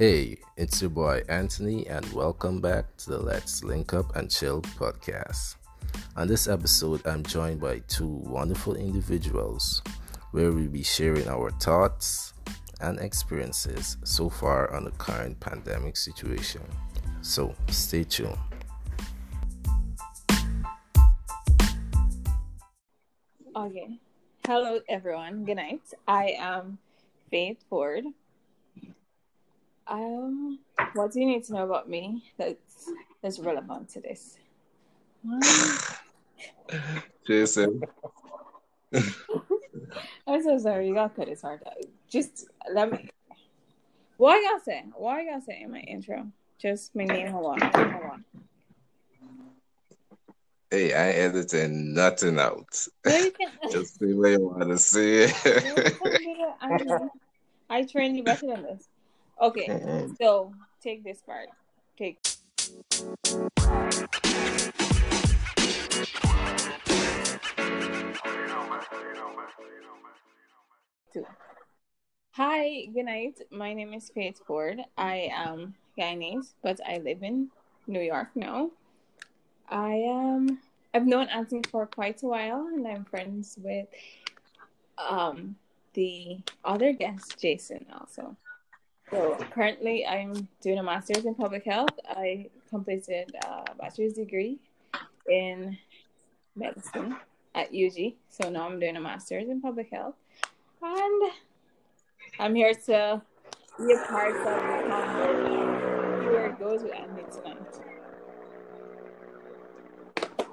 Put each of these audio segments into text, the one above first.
Hey, it's your boy Anthony, and welcome back to the Let's Link Up and Chill podcast. On this episode, I'm joined by two wonderful individuals where we'll be sharing our thoughts and experiences so far on the current pandemic situation. So, stay tuned. Okay. Hello, everyone. Good night. I am Faith Ford. Um, what do you need to know about me that's that's relevant to this? Jason. I'm so sorry. You gotta cut this hard out. Just let me. What y'all say? What y'all say in my intro? Just my name. Hold on. Hold on. Hey, I editing nothing out. No, you can. Just see what you want to see. I, mean, I train you better than this. Okay, Mm-mm. so take this part. Take. Two. Hi, good night. My name is Faith Ford. I am Guyanese, but I live in New York now. I am. I've known Anthony for quite a while, and I'm friends with um the other guest, Jason, also. So currently, I'm doing a master's in public health. I completed a bachelor's degree in medicine at UG. So now I'm doing a master's in public health, and I'm here to be a part of the conversation. Where it goes with Andy tonight.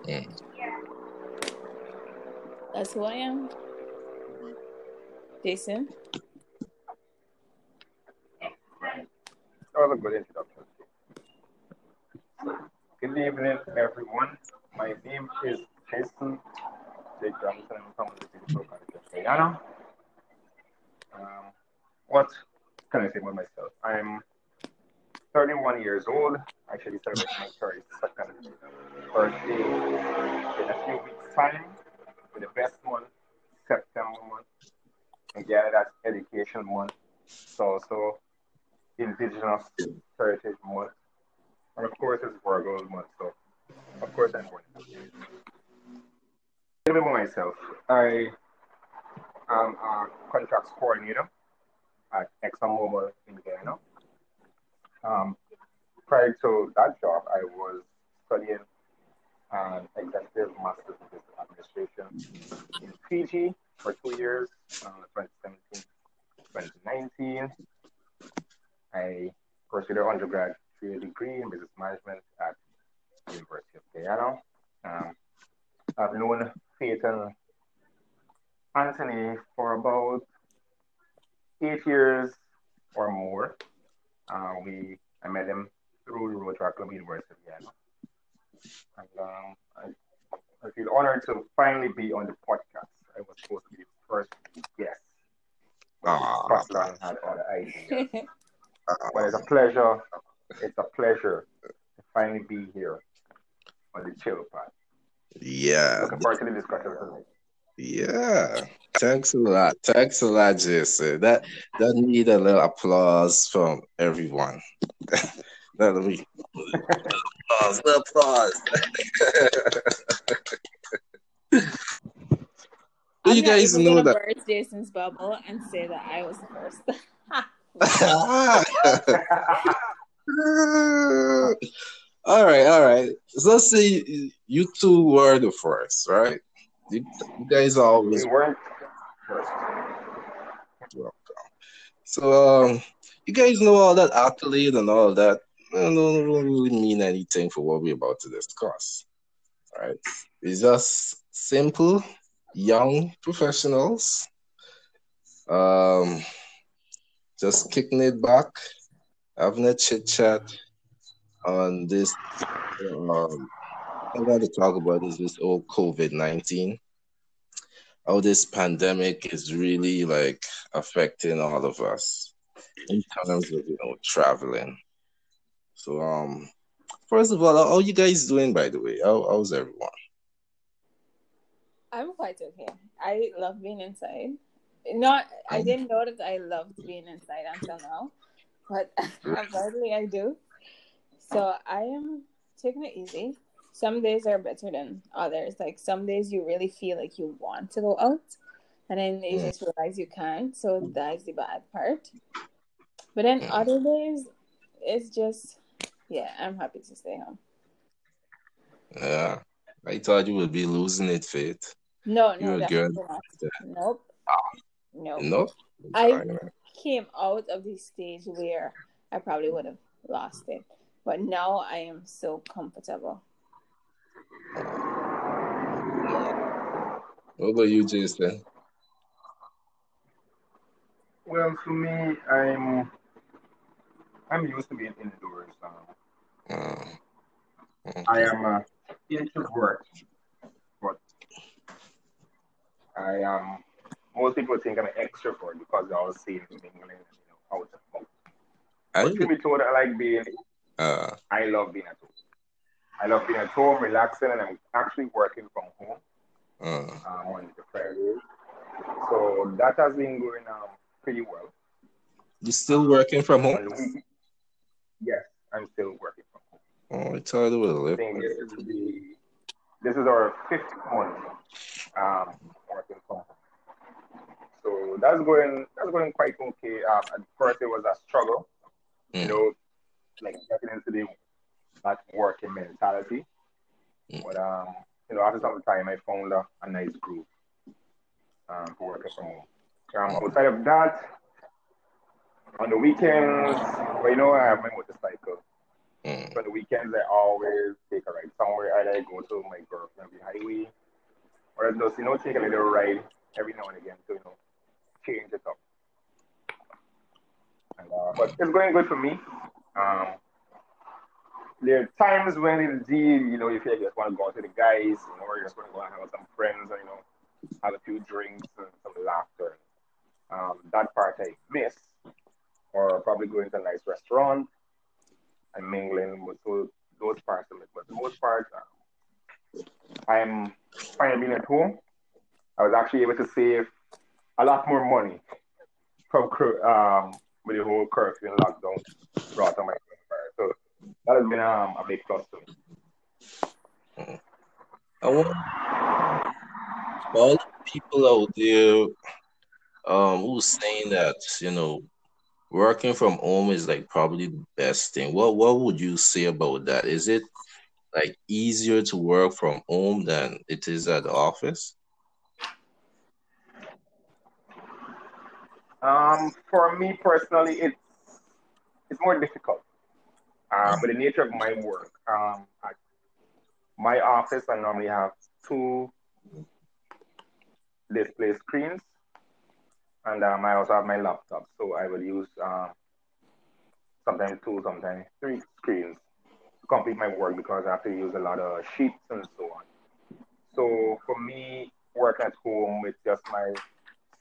Mm. That's who I am. Jason. That a good introduction. Good evening, everyone. My name is Jason J. Johnson. From the of Guyana. Um, what can I say about myself? I'm 31 years old. Actually, celebrating my 32nd birthday in a few weeks' time. With the best month, September month. And yeah, that's education month. So, also Indigenous Heritage Month. And of course, it's Virgo month, so of course I'm little bit about myself. I am a contracts coordinator at ExxonMobil in Guyana. Um, prior to that job, I was studying an executive master's in business administration in Fiji for two years, uh, 2017 2019. I pursued an undergraduate degree in business management at University of Guyana. Um, I've known Faith and Anthony for about eight years or more. Uh, we I met him through the Rotary Club University of Guyana. And um, I, I feel honored to finally be on the podcast. I was supposed to be the first guest. Aw. Scotland had other ideas. But it's a pleasure. It's a pleasure to finally be here on the chill pod. Yeah, Looking forward to the discussion tonight. yeah. Thanks a lot. Thanks a lot, Jason. That that need a little applause from everyone. Let me applause. Little applause. Do I'm you not guys even know gonna that? burst Jason's bubble and say that I was the first. all right, all right. So let's say you two were the first, right? You, you guys always we weren't welcome. So, um, you guys know all that accolade and all that. I don't really mean anything for what we're about to discuss. All right, it's just simple, young professionals. Um, just kicking it back, having a chit chat on this. Um, I want to talk about is this old COVID nineteen. How this pandemic is really like affecting all of us in terms of you know traveling. So um, first of all, how how you guys doing? By the way, how, how's everyone? I'm quite okay. I love being inside. Not, I didn't know that I loved being inside until now. but apparently I do. So I am taking it easy. Some days are better than others. Like some days you really feel like you want to go out, and then you mm. just realize you can't. So that's the bad part. But then mm. other days, it's just, yeah, I'm happy to stay home. Yeah. I thought you would be losing it, Faith. No, no, You're no, a girl. Nope. Ah. Nope. No? I came out of the stage where I probably would have lost it. But now I am so comfortable. What about you, Jason? Well, for me, I'm I'm used to being indoors. Um, Uh, I am a introvert, but I am. Most people think I'm an extrovert because they all see me mingling, you know, out and about. I But to be told, I like being. uh, I love being at home. I love being at home, relaxing, and I'm actually working from home uh, um, on the Fridays. So that has been going um, pretty well. You're still working from home? week, yes, I'm still working from home. Oh, I thought it was I left. think this is the this is our fifth month um, working from home. So that's going that's going quite okay. Um, at first it was a struggle, you Mm. know, like getting into the that working mentality. Mm. But um, you know, after some time, I found a, a nice group um, for working from home. Um, outside of that, on the weekends, well, you know, I have my motorcycle. Mm. So on the weekends, I always take a ride somewhere. Either I go to my girlfriend the highway, or I just, you know, take a little ride every now and again to, you know, change it up. And, uh, but it's going good for me. Um, there are times when indeed, you know, if you just want to go out to the guys, you know, or you just want to go and hang with some friends, and you know, have a few drinks and some laughter. Um, that part I miss, or probably going to a nice restaurant and mingling with those, those parts of it. But the most part, um, I'm fine being at home. I was actually able to save a lot more money from um, with the whole curfew and lockdown brought on my. So that has been um, a big plus to me. I want all the people out there um who's saying that you know working from home is like probably the best thing. What what would you say about that? Is it like easier to work from home than it is at the office? Um, for me personally, it's it's more difficult. Um, with the nature of my work, um, at my office, I normally have two display screens, and um, I also have my laptop. So I will use um, sometimes two, sometimes three screens to complete my work because I have to use a lot of sheets and so on. So for me, working at home with just my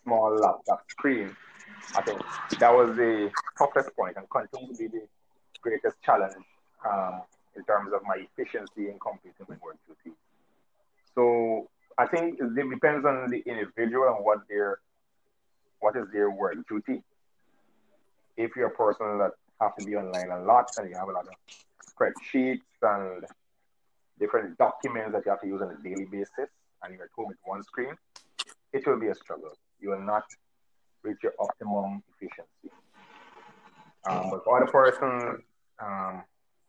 small laptop screen, I think that was the toughest point and continues to be the greatest challenge um, in terms of my efficiency in completing my work duties. So I think it depends on the individual and what their what is their work duty. If you're a person that have to be online a lot and you have a lot of spreadsheets and different documents that you have to use on a daily basis and you're at home with one screen, it will be a struggle. You will not reach your optimum efficiency. Um, but for other person, um,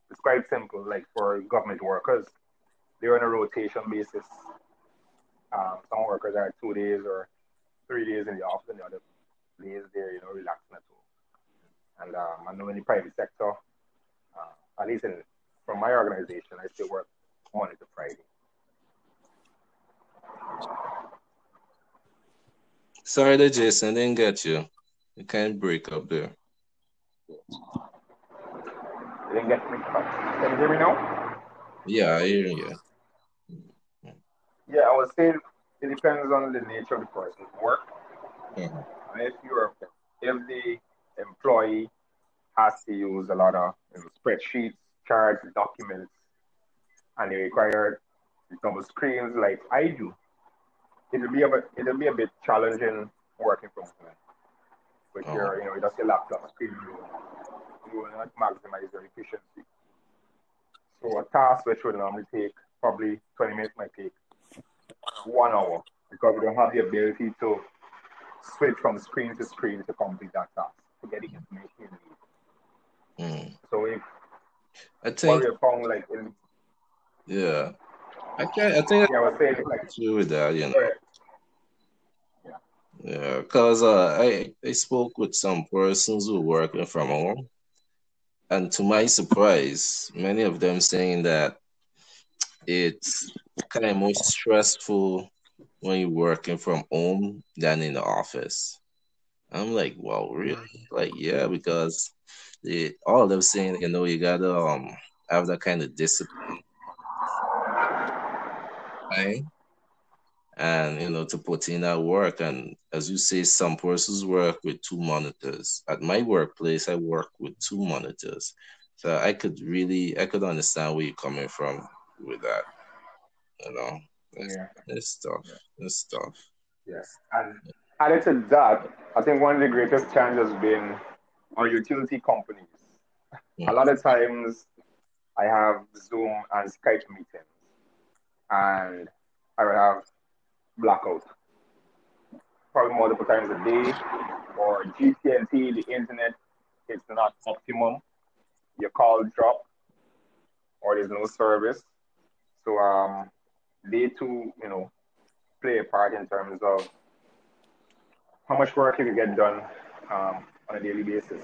it's quite simple. Like for government workers, they're on a rotation basis. Um, some workers are two days or three days in the office, and the other days they're you know relaxing at home. And um, I know in the private sector, uh, at least in from my organization, I still work Monday to Friday. Sorry that Jason didn't get you. You can't break up there. You didn't get me. Can you hear me now? Yeah, I hear you. Yeah, I was saying it depends on the nature of the person's work. Mhm. If you're if the employee has to use a lot of you know, spreadsheets, charts, documents, and they require double screens like I do, it'll be a bit it'll be a bit challenging working from home with your you know just your laptop screen view. you will not maximize your efficiency. So a task which would normally take probably 20 minutes might take one hour because we don't have the ability to switch from screen to screen to complete that task to get the information you need. Mm. So if I what think, we have found like in yeah, I can I think yeah, I was saying like agree with that. You know, yeah, because uh, I I spoke with some persons who are working from home, and to my surprise, many of them saying that it's kind of more stressful when you're working from home than in the office. I'm like, wow, really? Like, yeah, because it, all of them saying, you know, you gotta um have that kind of discipline, right? And you know, to put in that work. And as you say, some persons work with two monitors. At my workplace, I work with two monitors. So I could really I could understand where you're coming from with that. You know. It's, yeah, it's tough. yeah, It's tough. yes. And added to that, I think one of the greatest challenges has been our utility companies. A mm. lot of times I have Zoom and Skype meetings and I will have blackouts. probably multiple times a day or GT&T, the internet, it's not optimum. Your call drop or there's no service. So um, they too, you know, play a part in terms of how much work you can get done um, on a daily basis.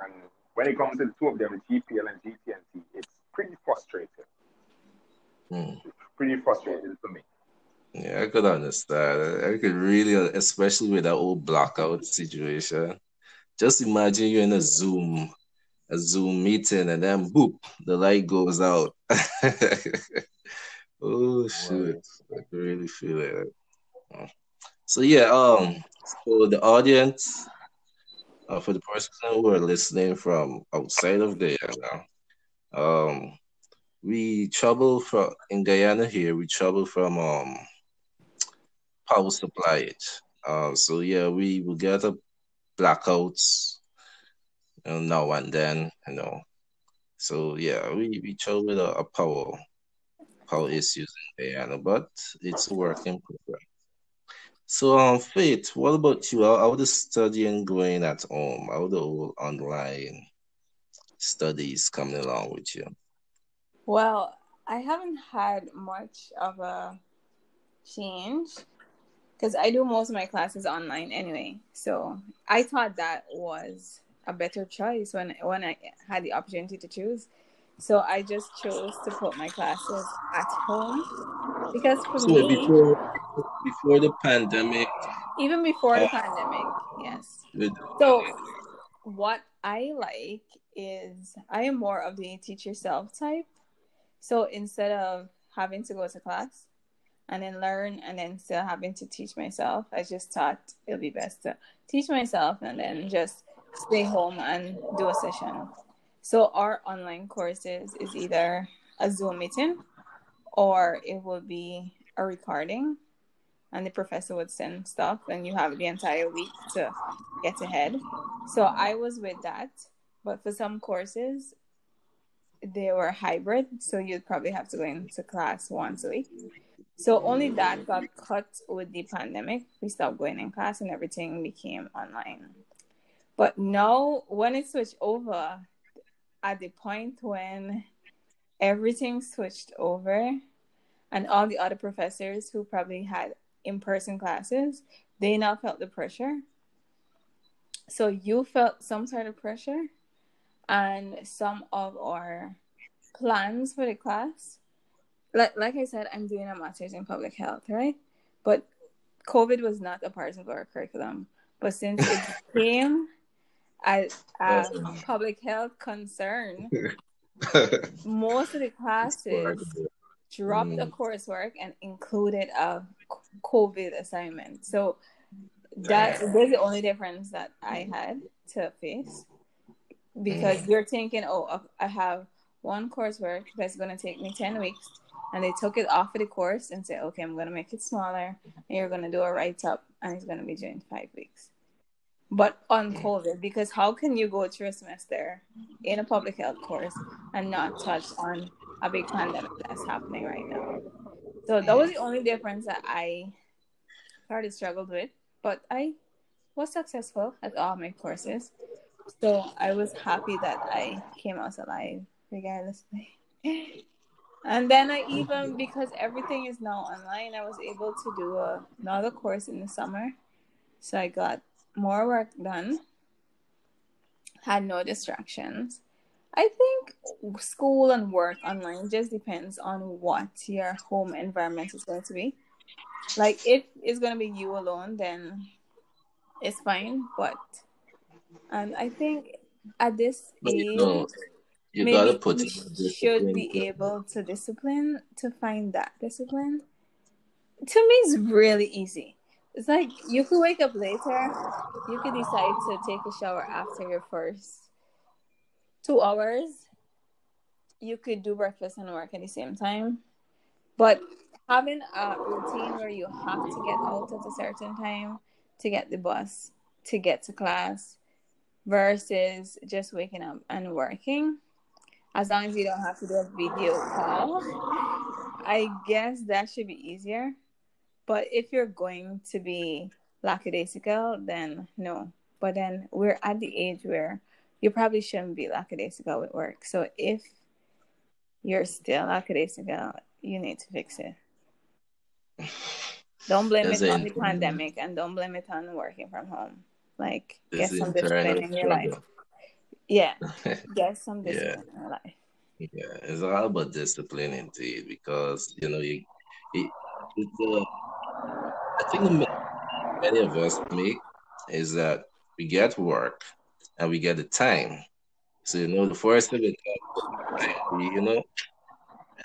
And when it comes to the two of them, GPL and GT&T, it's pretty frustrating. Mm. Pretty frustrating for me. Yeah, I could understand. I could really, especially with that old blackout situation. Just imagine you're in a Zoom, a Zoom meeting, and then boop, the light goes out. oh shoot, I could really feel it. So yeah, um, for the audience, uh, for the person who are listening from outside of there, um, we travel from in Guyana here. We travel from um power supply. It. Um, so yeah, we will get a blackouts you know, now and then, you know. So yeah, we we travel with a, a power power issues in Guyana, but it's working progress. So um, Faith, what about you? How, how the studying going at home? How the whole online studies coming along with you? Well, I haven't had much of a change because I do most of my classes online anyway. So I thought that was a better choice when when I had the opportunity to choose. So I just chose to put my classes at home because for So me, before before the pandemic, even before the uh, pandemic, yes. So what I like is I am more of the teach yourself type. So instead of having to go to class and then learn and then still having to teach myself, I just thought it'll be best to teach myself and then just stay home and do a session. So our online courses is either a Zoom meeting or it will be a recording and the professor would send stuff and you have the entire week to get ahead. So I was with that, but for some courses they were hybrid, so you'd probably have to go into class once a week. So only that got cut with the pandemic. We stopped going in class and everything became online. But now when it switched over, at the point when everything switched over and all the other professors who probably had in-person classes, they now felt the pressure. So you felt some sort of pressure and some of our plans for the class. Like like I said, I'm doing a master's in public health, right? But COVID was not a part of our curriculum. But since it came as a public health concern, most of the classes dropped the Mm. coursework and included a COVID assignment. So that was the only difference that I had to face because mm. you're thinking, oh, I have one coursework that's going to take me 10 weeks. And they took it off of the course and said, okay, I'm going to make it smaller. And you're going to do a write up and it's going to be due in five weeks. So it was a little bit different. So I was thinking, oh, I have one coursework that's going to take me 10 weeks. And they took it off of the course and said, okay, I'm going to make it smaller. And you're going to do a write up and it's going to be due in five weeks. but on COVID, because how can you go through a semester in a public health course and not touch on a big pandemic that's happening right now? So that was the only difference that I started struggled with, but I was successful at all my courses. So I was happy that I came out alive, regardless. And then I even because everything is now online, I was able to do a, another course in the summer. So I got more work done. Had no distractions. I think school and work online just depends on what your home environment is going to be. Like if it's going to be you alone, then it's fine. But and I think at this But age, you know, you maybe gotta put you should be able to discipline to find that discipline. To me, it's really easy. It's like you could wake up later. You could decide to take a shower after your first two hours. You could do breakfast and work at the same time. But having a routine where you have to get out at a certain time to get the bus, to get to class, versus just waking up and working, as long as you don't have to do a video call, I guess that should be easier. But if you're going to be lackadaisical, then no. But then we're at the age where you probably shouldn't be lackadaisical with work. So if you're still lackadaisical, you need to fix it. Don't blame it on the pandemic and don't blame it on working from home. Like, there's get some discipline in your life. Yeah, get some Yeah. discipline in your life. Yeah, it's all about discipline indeed, because you know you, it's uh, I think many of us make is that we get work and we get the time. So you know the first thing you know,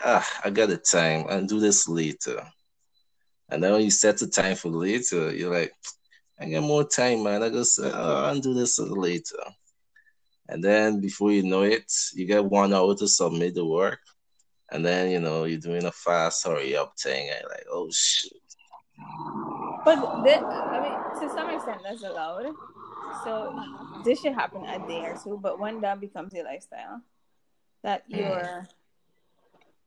ah, I got the time and do this later. And then when you set the time for later, you're like, I got more time, man. I just uh, I'll do this later. And then before you know it, you get one hour to submit the work. And then, you know, you're doing a fast hurry up thing. And like, oh, shit. But I mean, to some extent, that's allowed. So this should happen a day or two. But when that becomes your lifestyle, that you're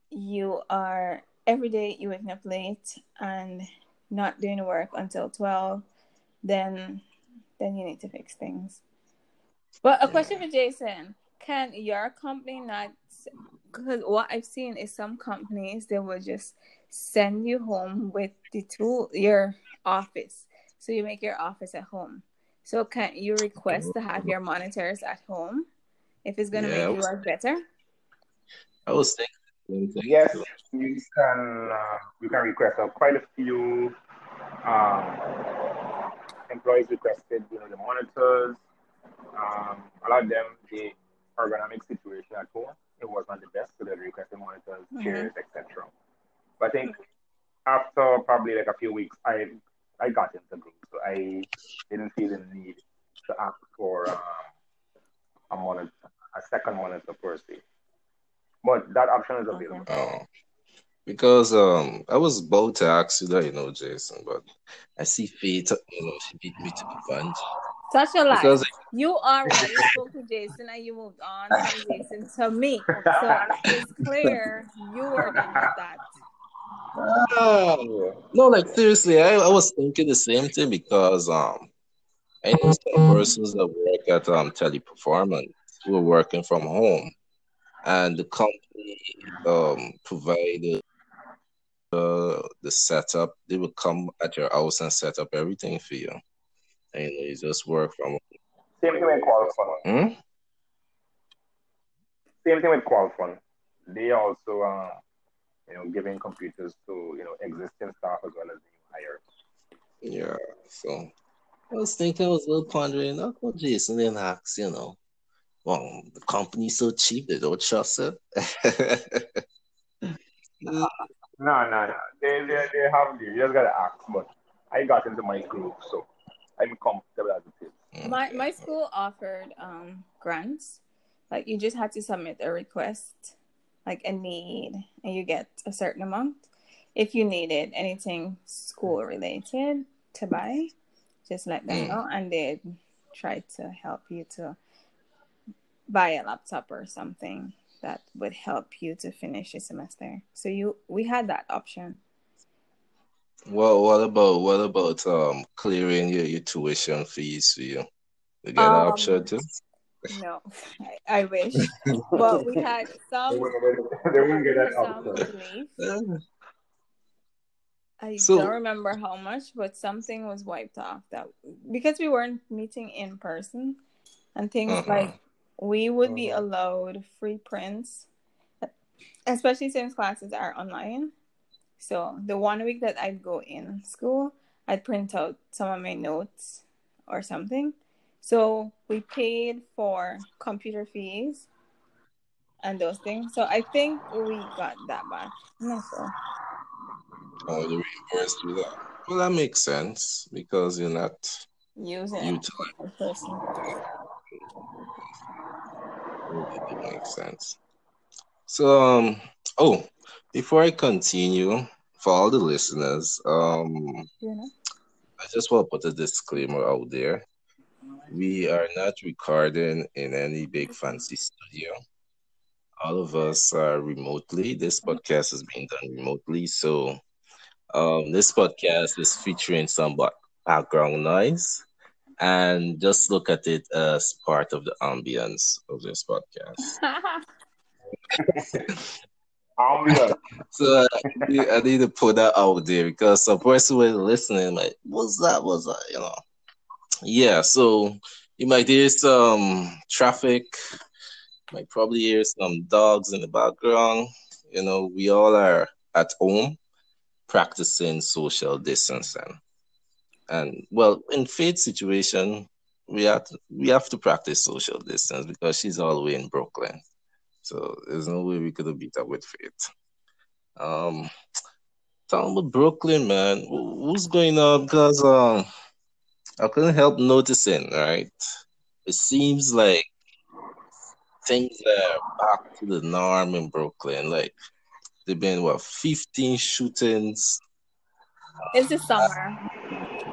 you are every day you waking up late and not doing work until twelve, then then you need to fix things. But a question for Jason: Can your company not? Because what I've seen is some companies they will just send you home with the tool your office, so you make your office at home. So can you request to have your monitors at home if it's gonna Yeah, I make you work better? I was thinking the same thing. Yes, you can. Uh, you can request. Uh, quite a few um, employees requested, you know, the monitors. Um, a lot of them, the ergonomic situation at home, it was not the best, so they requested monitors, Mhm. chairs, etc. But I think after probably like a few weeks, I I got into the group, so I didn't feel the need to ask for um, a monitor, a second monitor per se. But that option is available. Okay. Oh, because um, I was about to ask you that, you know, Jason, but I see Faith, you know, she beat me to the punch. Such a lie. Because, You already spoke to Jason and you moved on from Jason to me. So it's clear you were done with that. Ah, no, like, seriously, I, I was thinking the same thing because um, I know some persons that work at um, Teleperformance who are working from home, and the company um, provided uh, the setup. They will come at your house and set up everything for you. And you, know, you just work from Same thing with Qualfon. Hmm? Same thing with Qualfon. They also, uh, you know, giving computers to you know existing staff as well as new hires. Yeah. So I was thinking, I was a little pondering, oh, well, Jason didn't ask, you know, well, the company's so cheap, they don't trust it. No, no, no. They, they, they have you. You just gotta ask. But I got into my group, so I'm comfortable as it is. My my school offered um grants. Like you just had to submit a request, like a need, and you get a certain amount. If you needed anything school related to buy, just let them Mm. know and they try to help you to buy a laptop or something that would help you to finish your semester. So you we had that option. Well, what about what about um clearing your, your tuition fees for you? You get um, an option too? No, I, I wish. but we had some. They wouldn't get that option. I so, don't remember how much, but something was wiped off that because we weren't meeting in person and things uh-huh. like we would be uh-huh. allowed free prints, especially since classes are online. So the one week that I'd go in school, I'd print out some of my notes or something. So we paid for computer fees and those things. So I think we got that back. I'm not sure. Oh, you reimbursed you that. Well, that makes sense because you're not using utilizing. It makes sense. So, um, oh, before I continue, for all the listeners, um, yeah. I just want to put a disclaimer out there. We are not recording in any big fancy studio. All of us are remotely. This podcast is being done remotely, so um, this podcast is featuring some background noise, and just look at it as part of the ambience of this podcast. ambience. so uh, I need to put that out there because some person was listening, like, what's that? What's that? You know. Yeah, so you might hear some traffic, might probably hear some dogs in the background. You know, we all are at home practicing social distancing. And well, in Faith's situation, we have to, we have to practice social distance because she's all the way in Brooklyn. So there's no way we could have beat up with Faith. Um, talking about Brooklyn, man, what's going on? Because um, I couldn't help noticing, right? It seems like things are back to the norm in Brooklyn. Like There've been what 15 shootings. It's the summer.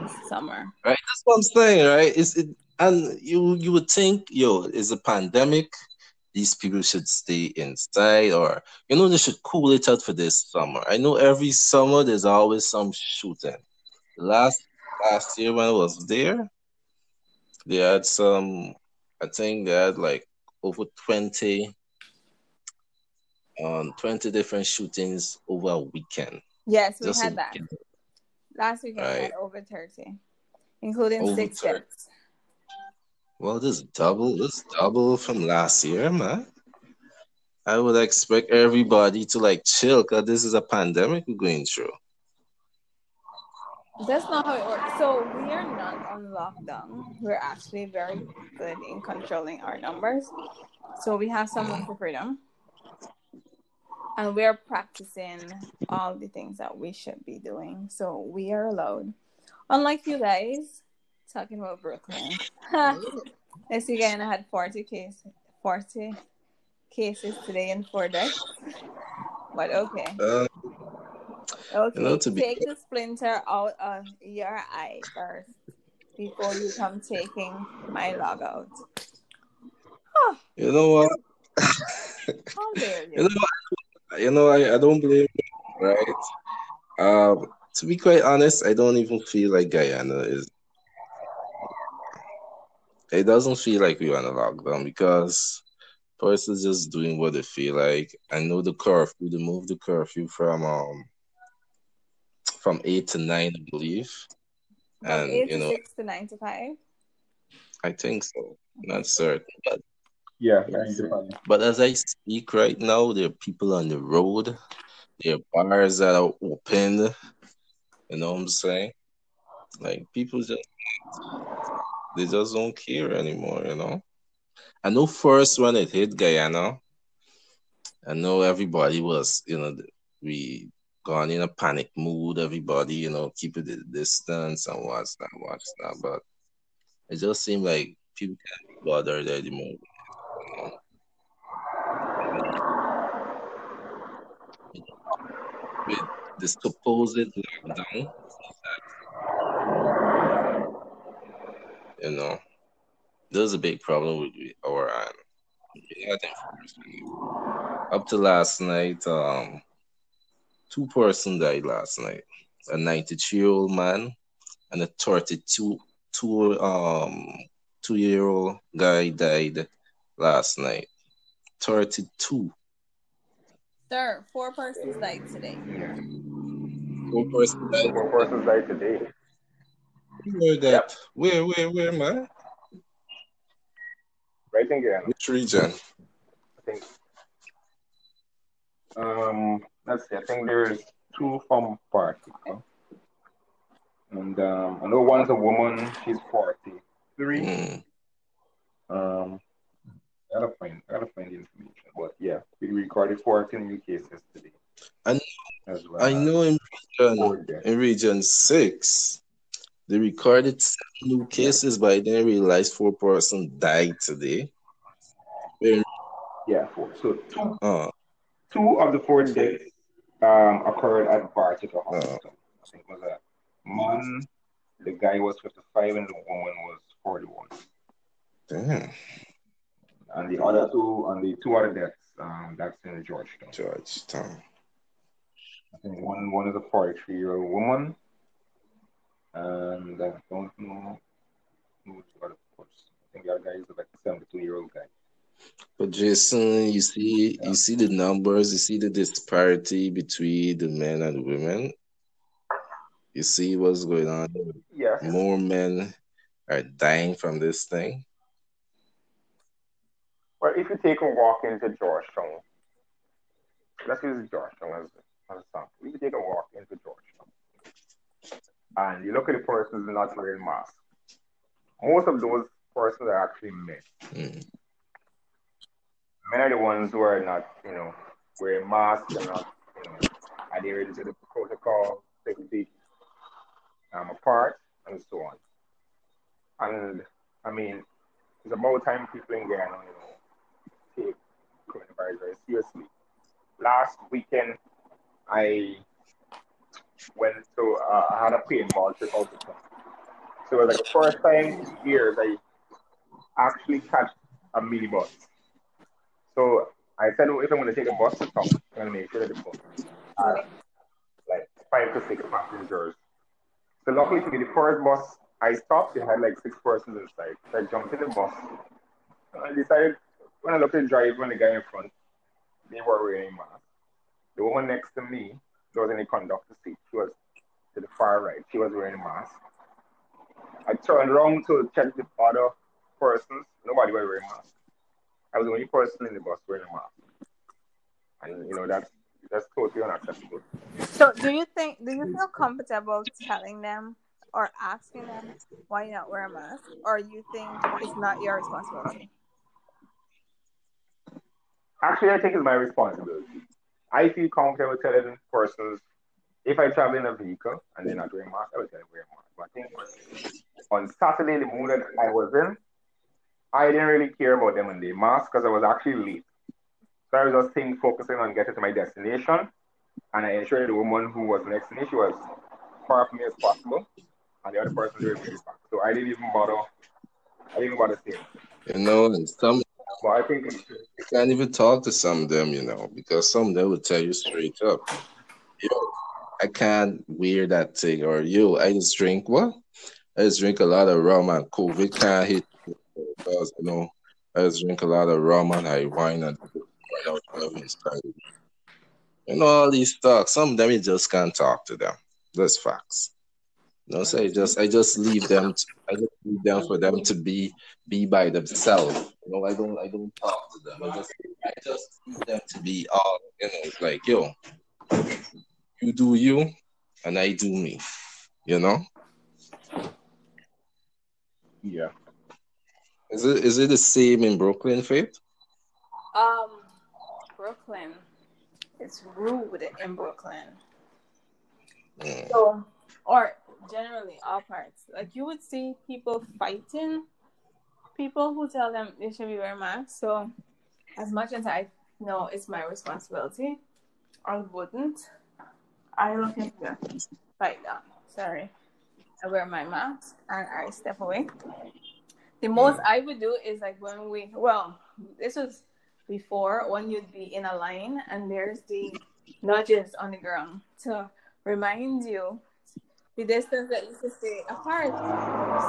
It's summer. Right. That's what I'm saying, right? It's it and you you would think, yo, is a pandemic. These people should stay inside, or you know, they should cool it out for this summer. I know every summer there's always some shooting. Last last year when I was there, they had some. I think they had like over twenty on 20 different shootings over a weekend. Yes, we had that. Weekend. Last weekend right. we had over 30, including over six 30. deaths. Well, this double, this double from last year, man. I would expect everybody to like chill because this is a pandemic we're going through. That's not how it works. So we are not on lockdown. We're actually very good in controlling our numbers. So we have some of the freedom and we're practicing all the things that we should be doing. So we are allowed. Unlike you guys, talking about Brooklyn. this weekend I had 40 cases, 40 cases today in four days. But okay. Uh, okay, you know, take be... the splinter out of your eye first before you come taking my log out. You know what? How dare you? you know what? You know, I, I don't blame you, right? Um, to be quite honest, I don't even feel like Guyana is. It doesn't feel like we're on a lockdown because persons just doing what they feel like. I know the curfew, they moved the curfew from um from eight to nine, I believe. and eight you know, six to nine to five. I think so. Not certain, but yeah, But as I speak right now, there are people on the road. There are bars that are open. You know what I'm saying? Like people just they just don't care anymore, you know. I know first when it hit Guyana, I know everybody was, you know, we gone in a panic mood. Everybody, you know, keeping the distance and what's that, what's that. But it just seemed like people can't be bothered anymore with the supposed lockdown. You know, there's a big problem with our um, enforcement. Up to last night, um, two person died last night. A 93 year old man and a 32 two um two year old guy died last night. 32. Sir, four persons died today. Died. Four persons died today. Where that? Yep. Where where where man? Right in Guyana. Which region? I think. Um, let's see. I think there's two from Rico. And um, I know one's a woman. She's 43. Mm. Um, I gotta find, I gotta find the information. But yeah, we recorded 14 new cases today. I- as well. I know in region in region six, they recorded seven new cases, but I didn't realize four person died today. Yeah, four. So two, Uh, two of the four deaths um, occurred at Bartica Hospital. I think it was a man. The guy was 55 and the woman was 41. damn, And the other two, and the two other deaths, um, that's in Georgetown. Georgetown. I think one one is a 43 year old woman, and I don't know who's the other person. I think the other guy is like a 72 year old guy. But Jason, you see, you see the numbers, you see the disparity between the men and the women. You see what's going on. Yes. More men are dying from this thing. Well, if you take a walk into Georgetown, let's use Georgetown as, a sample. Take a walk into Georgetown and you look at the persons not wearing masks, most of those persons are actually men. Mm. Men are the ones who are not, you know, wearing masks and not, you know, adhering to the protocol, feet um, apart, and so on. And I mean, it's about time people in Guyana, you know, take coronavirus very seriously. Last weekend, I went to, uh, I had a paintball trip out to town. So it was like the first time in years I actually catch a mini bus. So I said, if I'm going to take a bus to town, I'm going to make sure that the bus like five to six passengers. So luckily for me, the first bus I stopped, it had like six persons inside. So I jumped in the bus. And I decided, when I looked at the driver and the guy in front, they were wearing masks. The woman next to me, was in the conductor seat. She was to the far right. She was wearing a mask. I turned around to check the other persons. Nobody was wearing a mask. I was the only person in the bus wearing a mask. And you know that's that's totally unacceptable. So, do you think? Do you feel comfortable telling them or asking them why not wear a mask, or you think it's not your responsibility? Actually, I think it's my responsibility. I feel comfortable telling persons if I travel in a vehicle and they're not wearing mask, I will tell them wear mask. But I think on Saturday, the mood that I was in, I didn't really care about them and the mask because I was actually late. So I was just think, focusing on getting to my destination, and I ensured the woman who was next to me, she was far from me as possible, and the other person was very back. So I didn't even bother. I didn't even bother saying. You know, and some I think you can't even talk to some of them, you know, because some of them will tell you straight up, yo, I can't wear that thing, or yo, I just drink what? I just drink a lot of rum and COVID can't hit because you know I just drink a lot of rum and I wine and. You know all these talk. Some of them you just can't talk to them. That's facts. You know, so I just I just leave them. To, I just leave them for them to be be by themselves. You know, I don't I don't talk to them. I just I just leave them to be all you know. It's like yo, you do you, and I do me. You know, yeah. is it is it the same in Brooklyn, Faith? Um, Brooklyn. It's rude in Brooklyn. Mm. So, or generally all parts. Like you would see people fighting people who tell them they should be wearing masks. So, as much as I know it's my responsibility, I wouldn't. I look into the fight down. Sorry. I wear my mask and I step away. The most I would do is like when we well, this was before when you'd be in a line and there's the nudges on the ground to remind you the distance that you should stay apart.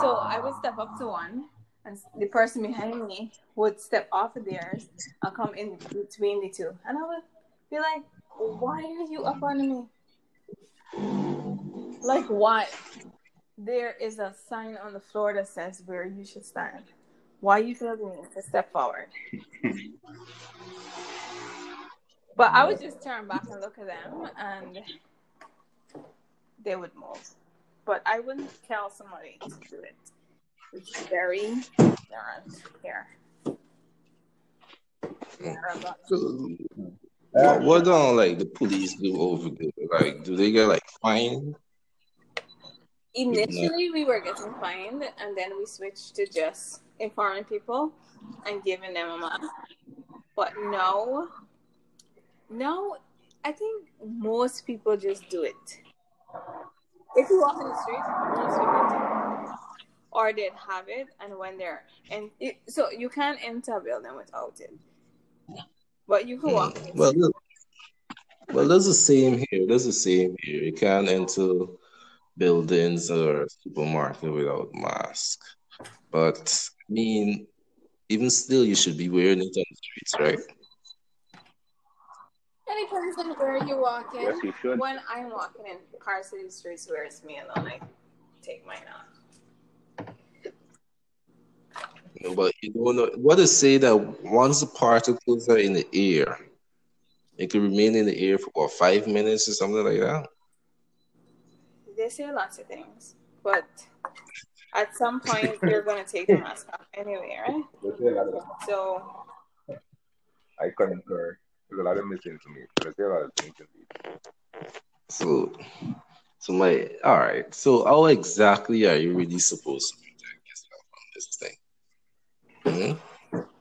So I would step up to one and the person behind me would step off of theirs and come in between the two. And I would be like, Why are you up on me? Like why? There is a sign on the floor that says where you should stand. Why are you feel the need to step forward? but I would just turn back and look at them and they would move. But I wouldn't tell somebody to do it. It's very ignorant here. What, what don't like the police do over there? Like, do they get like fined? Initially, we were getting fined, and then we switched to just informing people and giving them a mask. But no, no, I think most people just do it. If you walk in the street. Or they'd have it, and when they're and it, so you can't enter a building without it. But you can walk. Mm. Well, look, well, there's the same here. There's the same here. You can't enter buildings or supermarket without mask. But I mean, even still, you should be wearing it on the streets, right? Any person where you walk in, Yes, you should. when I'm walking in Car City streets where it's me alone, I take mine off. But you don't know what to say that once the particles are in the air, it can remain in the air for what five minutes or something like that. They say lots of things, but at some point you're gonna take the mask off anyway, right? There's a lot of, So I concur. There's a lot of misinformation. There's a lot of things indeed. So, so my all right. So how exactly are you really supposed to protect yourself from this thing?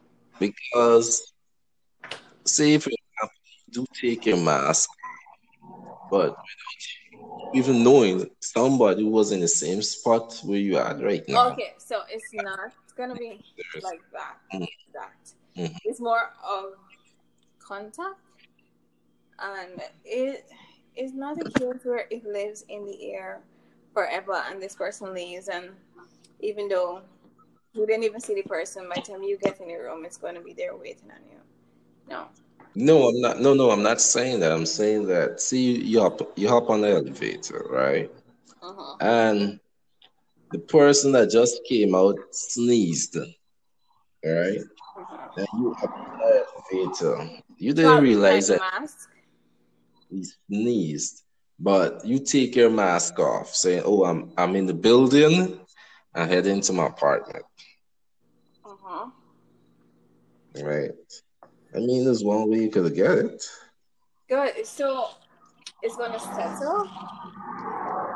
Hmm? Because, say for example, you do take your mask, but without even knowing somebody was in the same spot where you are right now. okay, so it's not gonna be like that. Mhm. That Mhm. it's more of contact, and it is not a case where it lives in the air forever, and this person leaves, and even though you didn't even see the person, by the time you get in the room, it's going to be there waiting on you. No. No, I'm not. No, no, I'm not saying that. I'm saying that. See, you, hop, you hop on the elevator, right? Uh-huh. And the person that just came out sneezed, all right? Uh-huh. And you hop on the elevator. You didn't realize that mask. he sneezed, but you take your mask off, saying, "Oh, I'm I'm in the building. I head into my apartment." Uh-huh. Right? I mean, there's one way you could get it. Good. So it's gonna settle,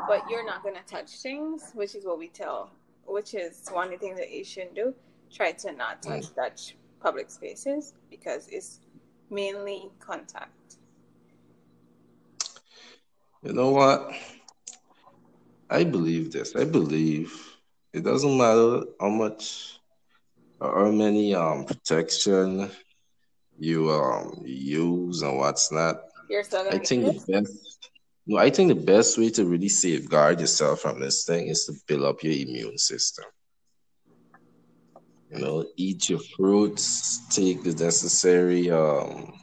but you're not gonna touch things, which is what we tell. Which is one of the things that you shouldn't do. Try to not touch touch public spaces because it's mainly contact. You know what? I believe this. I believe it doesn't matter how much or how many um protection you um use and what's not. I think the best no, I think the best way to really safeguard yourself from this thing is to build up your immune system. You know, eat your fruits, take the necessary um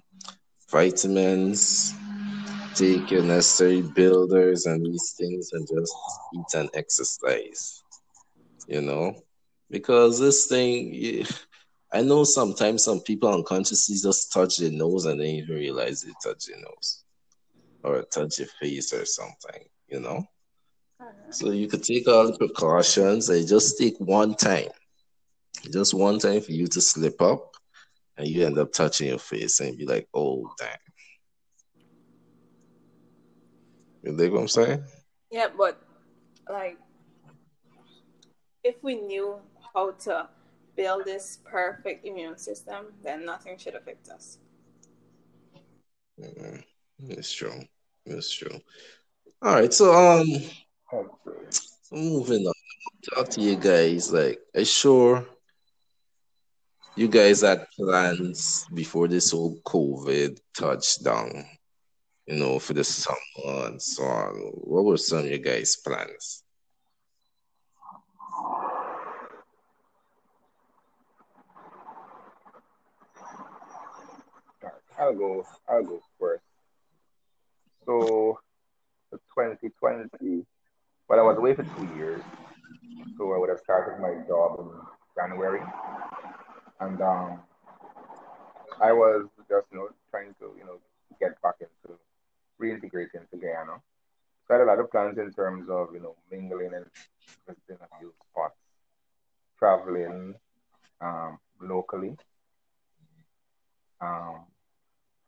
vitamins, take your necessary builders and these things and just eat and exercise. You know? Because this thing I know sometimes some people unconsciously just touch their nose and they even realize they touch their nose. Or touch your face or something, you know? Uh-huh. So you could take all the precautions and just take one time. Just one time for you to slip up and you end up touching your face and be like, oh damn. You dig what I'm saying? Yeah, but like if we knew how to build this perfect immune system, then nothing should affect us. Mhm. It's true. It's true. All right, so um Absolutely. moving on. Talk to you guys. Like, I sure you guys had plans before this whole COVID touchdown, you know, for the summer and so on. What were some of your guys' plans? I'll go. I'll go first. So, 2020. Well, I was away for two years, so I would have started my job in January, and um, I was just you know trying to you know get back into reintegrate into Guyana. So I had a lot of plans in terms of you know mingling and visiting a few spots, traveling um, locally. Um,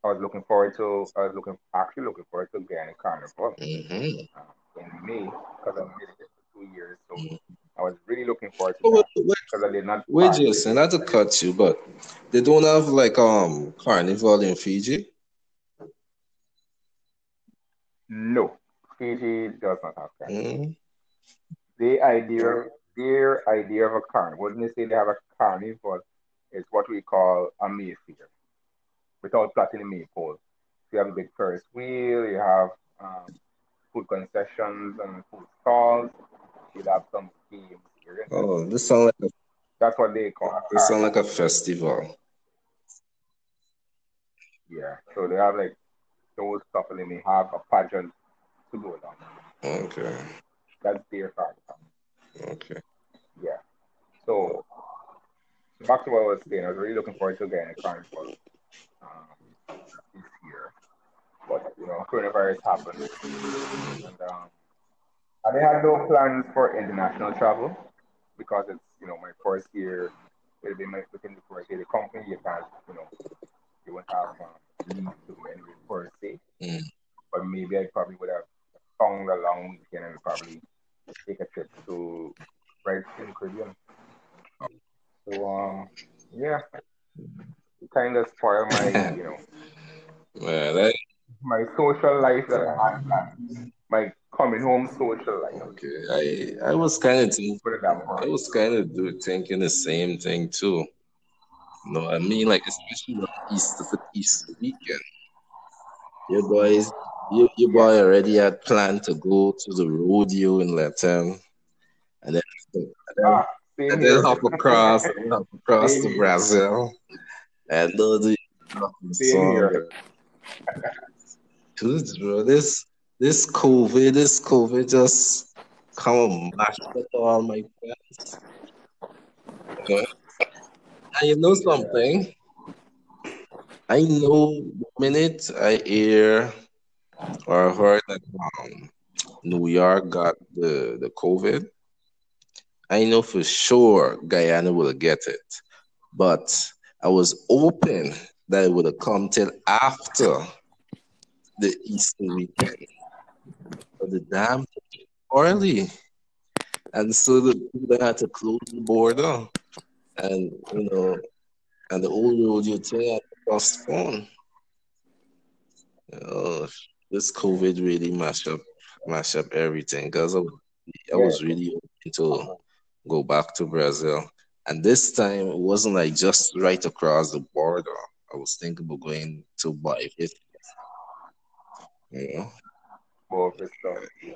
I was looking forward to. I was looking actually looking forward to Guyana Carnival Mm-hmm. uh, in May because I missed it for two years. So Mhm. I was really looking forward to Oh, that wait, wait, because I did not. wait, Jason, not to cut you, but they don't have like um carnival in Fiji. No, Fiji does not have carnival. Mm-hmm. The idea, their idea of a carnival, when they say they have a carnival, is what we call a Mayfair, without plotting a maypole. You have a big Ferris wheel, you have um, food concessions and food stalls, you have some games here. Oh, this sound like a, That's what they call this sound like a festival. Yeah, so they have like those stuff, and they may have a pageant to go down. Okay, That's their carnival. okay. Yeah. So back to what I was saying, I was really looking forward to getting a carnival um, this year, but you know, coronavirus happened, and um, I didn't have no plans for international travel because it's you know my first year. It'll be my, within the first year. The company you can't you know you won't have um, leave to anywhere per se, Mm. but maybe I probably would have found a long weekend and probably take a trip to right in the Caribbean. So um yeah, it kind of spoiled my you know Man, I, my social life that I had planned. My coming home social life. okay. I I was kind of thinking, Put it that I was kind of do, thinking the same thing too. No, I mean like especially on Easter for Easter weekend. Your boys, you your boy already had planned to go to the rodeo in Lethem, and then and then, Ah, and then hop across and hop across Same to here. Brazil and do the Same song. here. Dude, bro, this this COVID, this COVID just come and mash up all my plans. And you know something? I know the minute I hear or heard that um, New York got the, the COVID, I know for sure Guyana will get it. But I was hoping that it would have come till after the Easter weekend. But the dam early. And so the people had to close the border. And you know, and the old thing had to postpone. You know, this COVID really mash up mash up everything because I, I was really hoping to go back to Brazil. And this time it wasn't like just right across the border. I was thinking about going to buy it. You know? More of this stuff. Yeah.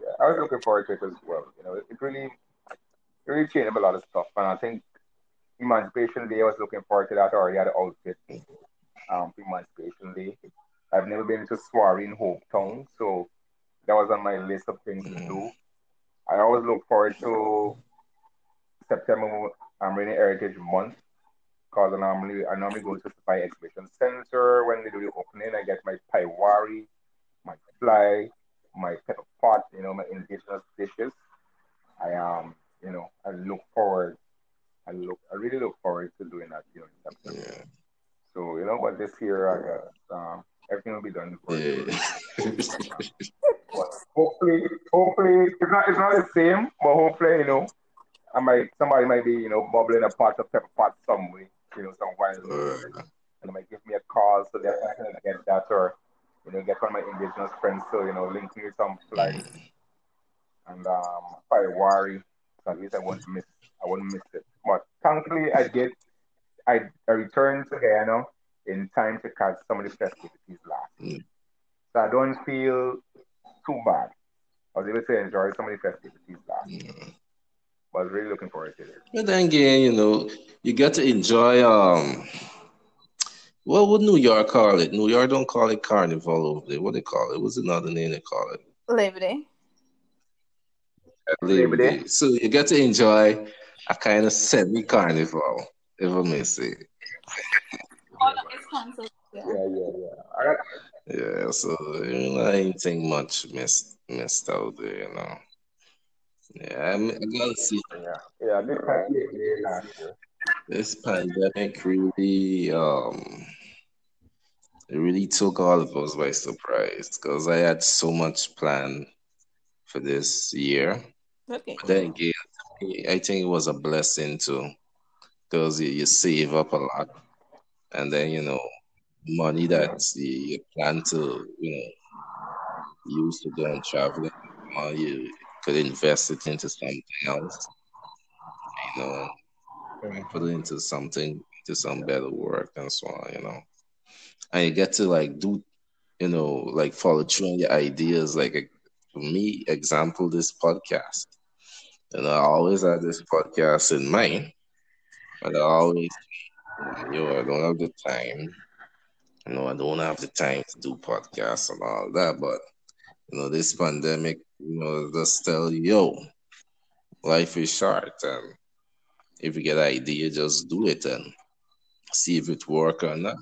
yeah. I was looking forward to it as well. You know, it, it really it really changed up a lot of stuff. And I think Emancipation Day I was looking forward to that I already had an outfit um for Emancipation Day. I've never been to soiree in Hope Town, so that was on my list of things to do. I always look forward to September um, Rainy Heritage Month because I normally I normally go to the Sophia Exhibition Center when they do the opening. I get my paiwari, my fly, my pepper pot, you know, my indigenous dishes. I um, you know, I look forward. I look, I really look forward to doing that, you know, Yeah. So you know, but this year I got um, everything will be done for Yeah. But hopefully, hopefully it's not it's not the same, but hopefully, you know, I might somebody might be, you know, bubbling a pot of pepper pot somewhere, you know, somewhere Uh, and it might give me a call so that I can get that or you know, get one of my indigenous friends to, you know, link me with some flights mm, and um probably worry. So at least I won't miss I won't miss it. But thankfully, I get I, I returned to Guyana in time to catch some of the festivities last. Mm. So I don't feel too bad. I was able to enjoy some of the festivities last. Mm. But I was really looking forward to it. But then again, you know, you get to enjoy um what would New York call it? New York don't call it carnival over there. What they call it? What's another name they call it? Labor Day. Labor Day. So you get to enjoy a kind of semi carnival, if I may say. Oh, no, it's canceled. Yeah. Yeah, yeah, yeah. I got, Yeah, so you know, I ain't think much missed missed out there, you know. Yeah, I'm, I gotta see yeah, yeah. This past year, yeah, last year. this pandemic really um it really took all of us by surprise because I had so much planned for this year. Okay. But then again, I think it was a blessing too because you, you save up a lot and then you know money that you, you plan to you know use to go and travel uh, you could invest it into something else you know put it into something into some better work and so on you know and you get to like do you know like follow through on your ideas. Like for me example this podcast. And I always had this podcast in mind but I always yo I don't have the time. You know, I don't have the time to do podcasts and all that, but you know, this pandemic, you know, just tell you, yo, life is short, and if you get an idea, just do it and see if it work or not.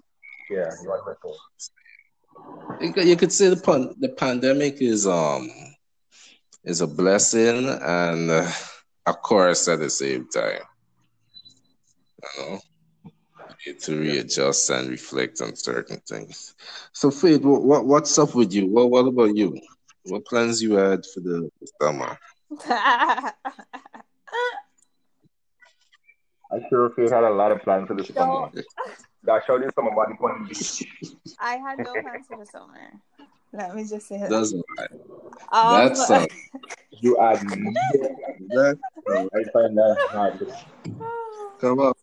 Yeah, you are right. You could, you could say the pan, the pandemic is um is a blessing and uh, a curse at the same time. You know, you need to readjust and reflect on certain things. So, Faith, what, what what's up with you? What what about you? What plans you had for the summer? I'm sure feel had a lot of plans for this So- summer. That showed you some about the point beach. I had no plans for the summer. Let me just say that. That's all right. Um, That's uh, You add that. I find that hard. Come on,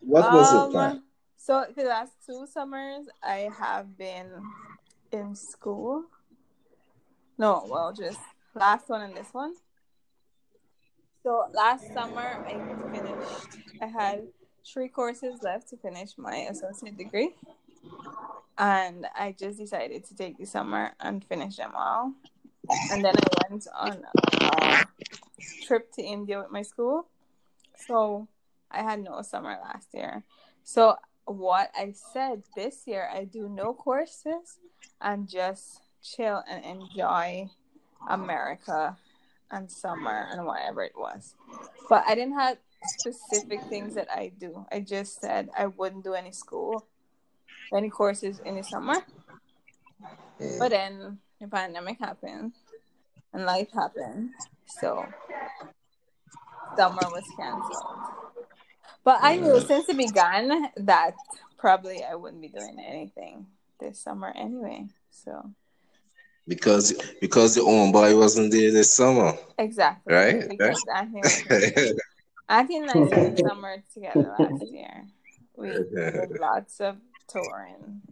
what was um, the plan? So the last two summers, I have been in school. No, well, just last one and this one. So last summer, I finished. I had three courses left to finish my associate degree, and I just decided to take the summer and finish them all. And then I went on a trip to India with my school. So I had no summer last year. So what I said this year, I do no courses and just chill and enjoy America and summer and whatever it was. But I didn't have specific things that I do. I just said I wouldn't do any school, any courses in the summer. But then the pandemic happened and life happened. So summer was canceled. But I knew since it began that probably I wouldn't be doing anything this summer anyway. So Because because the own boy wasn't there this summer, exactly. right? Because Anthony, was- think and I spent summer together last year. We did lots of touring.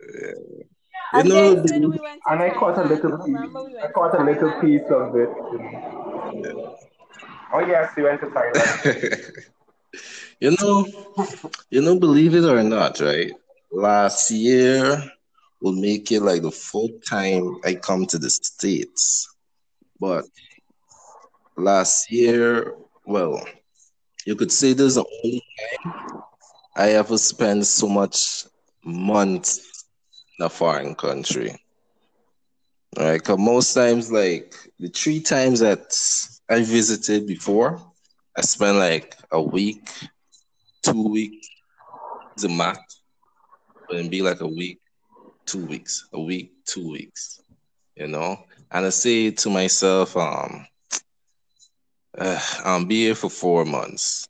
You And know, then when we And I caught a little remember we piece. I caught a little Thailand? piece of it. Oh yes, you went to Thailand. you know, you know, believe it or not, right? Last year will make it like the fourth time I come to the States. But last year, well, you could say this is the only time I ever spent so much months in a foreign country. Right? Cause most times, like the three times that I visited before, I spent like a week, two weeks, the math, but it'd be like a week, two weeks, a week, two weeks, you know. And I say to myself, um, uh, I'll be here for four months.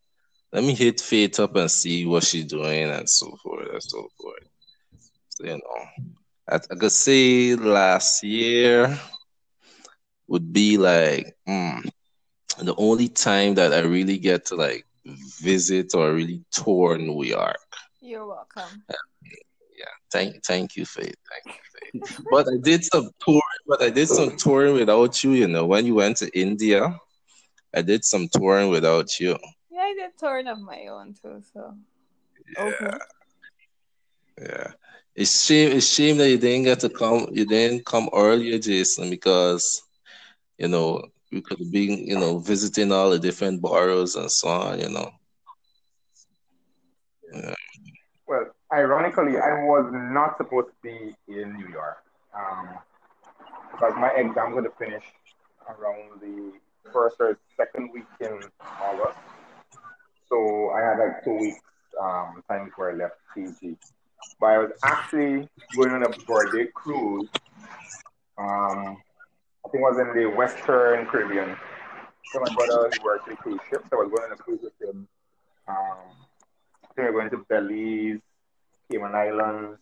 Let me hit Faith up and see what she's doing and so forth and so forth. So, you know, I, I could say last year would be like, mm, the only time that I really get to like visit or really tour New York. You're welcome. Yeah, thank thank you, Faith. Thank you, Faith. but I did some touring, but I did some touring without you. You know, when you went to India, I did some touring without you. Yeah, I did touring of my own too. So Yeah, okay. yeah. It's shame. It's shame that you didn't get to come. You didn't come earlier, Jason, because you know we could have been, you know, visiting all the different boroughs and so on. You know. Yeah. Well, ironically, I was not supposed to be in New York um, because my exam going to finish around the first or second week in August. So I had like two weeks um, time before I left Fiji. But I was actually going on a birthday cruise. Um, I think it was in the Western Caribbean. So my brother he worked in cruise ship, so I was going on a cruise with him. Um, I think we were going to Belize, Cayman Islands,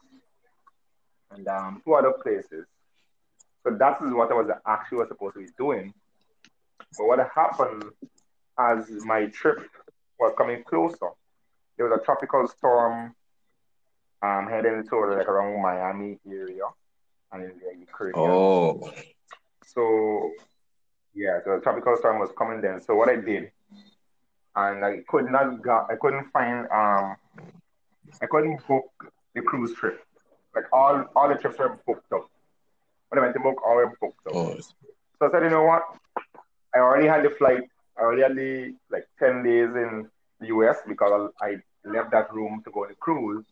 and um, two other places. So that is what I was actually was supposed to be doing. But what happened as my trip was coming closer, there was a tropical storm um, heading to like around Miami area and in the Caribbean. Oh. So yeah, so the tropical storm was coming then. So what I did, and I could not go, I couldn't find um, I couldn't book the cruise trip. Like all all the trips were booked up. When I went to book, all were booked up. Oh. So I said, you know what? I already had the flight. I already had the like ten days in the US because I left that room to go on the cruise.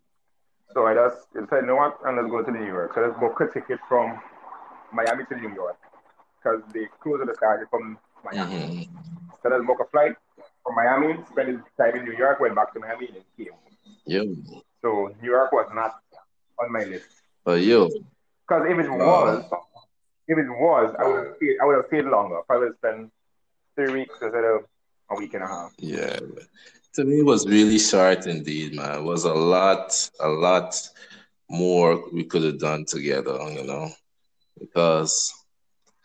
So I just said, you know what? I'm just going to New York. So let's book a ticket from Miami to New York because the cruise was started from Miami. Mhm. So I just booked a flight from Miami, spent time in New York, went back to Miami, and came. Yo. So New York was not on my list. But you? Because if it was, if it was, I would have stayed, I would have stayed longer. I would have spent three weeks instead of a week and a half. Yeah. To me, it was really short indeed, man. It was a lot, a lot more we could have done together, you know, because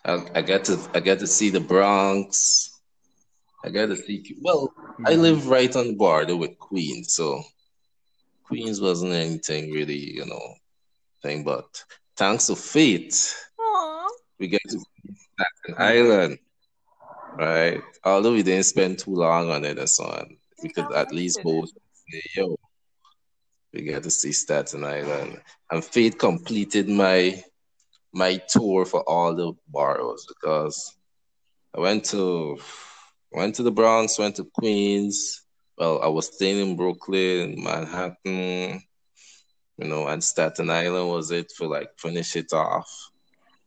I, I get to I get to see the Bronx. I get to see. Well, I mm-hmm. live right on the border with Queens, so Queens wasn't anything really, you know, thing. But thanks to Faith, Aww. we get to see Staten Island, right? Although we didn't spend too long on it and so on, we could at least both say, yo, we get to see Staten Island. And Faith completed my my tour for all the boroughs because I went to went to the Bronx, went to Queens. Well, I was staying in Brooklyn, Manhattan, you know, and Staten Island was it for like finish it off.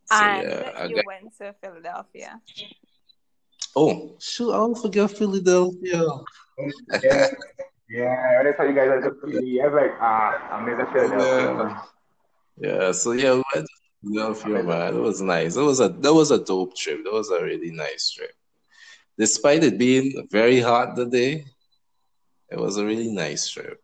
So And yeah, I you got went to Philadelphia. Oh shoot, I don't forget Philadelphia. Yeah, yeah. When I saw you guys at the PD, I was like, ah, I'm in the Philadelphia. Yeah. Yeah, so yeah, we went to Philadelphia, man. It was nice. It was a that was a dope trip. That was a really nice trip. Despite it being very hot the day, it was a really nice trip.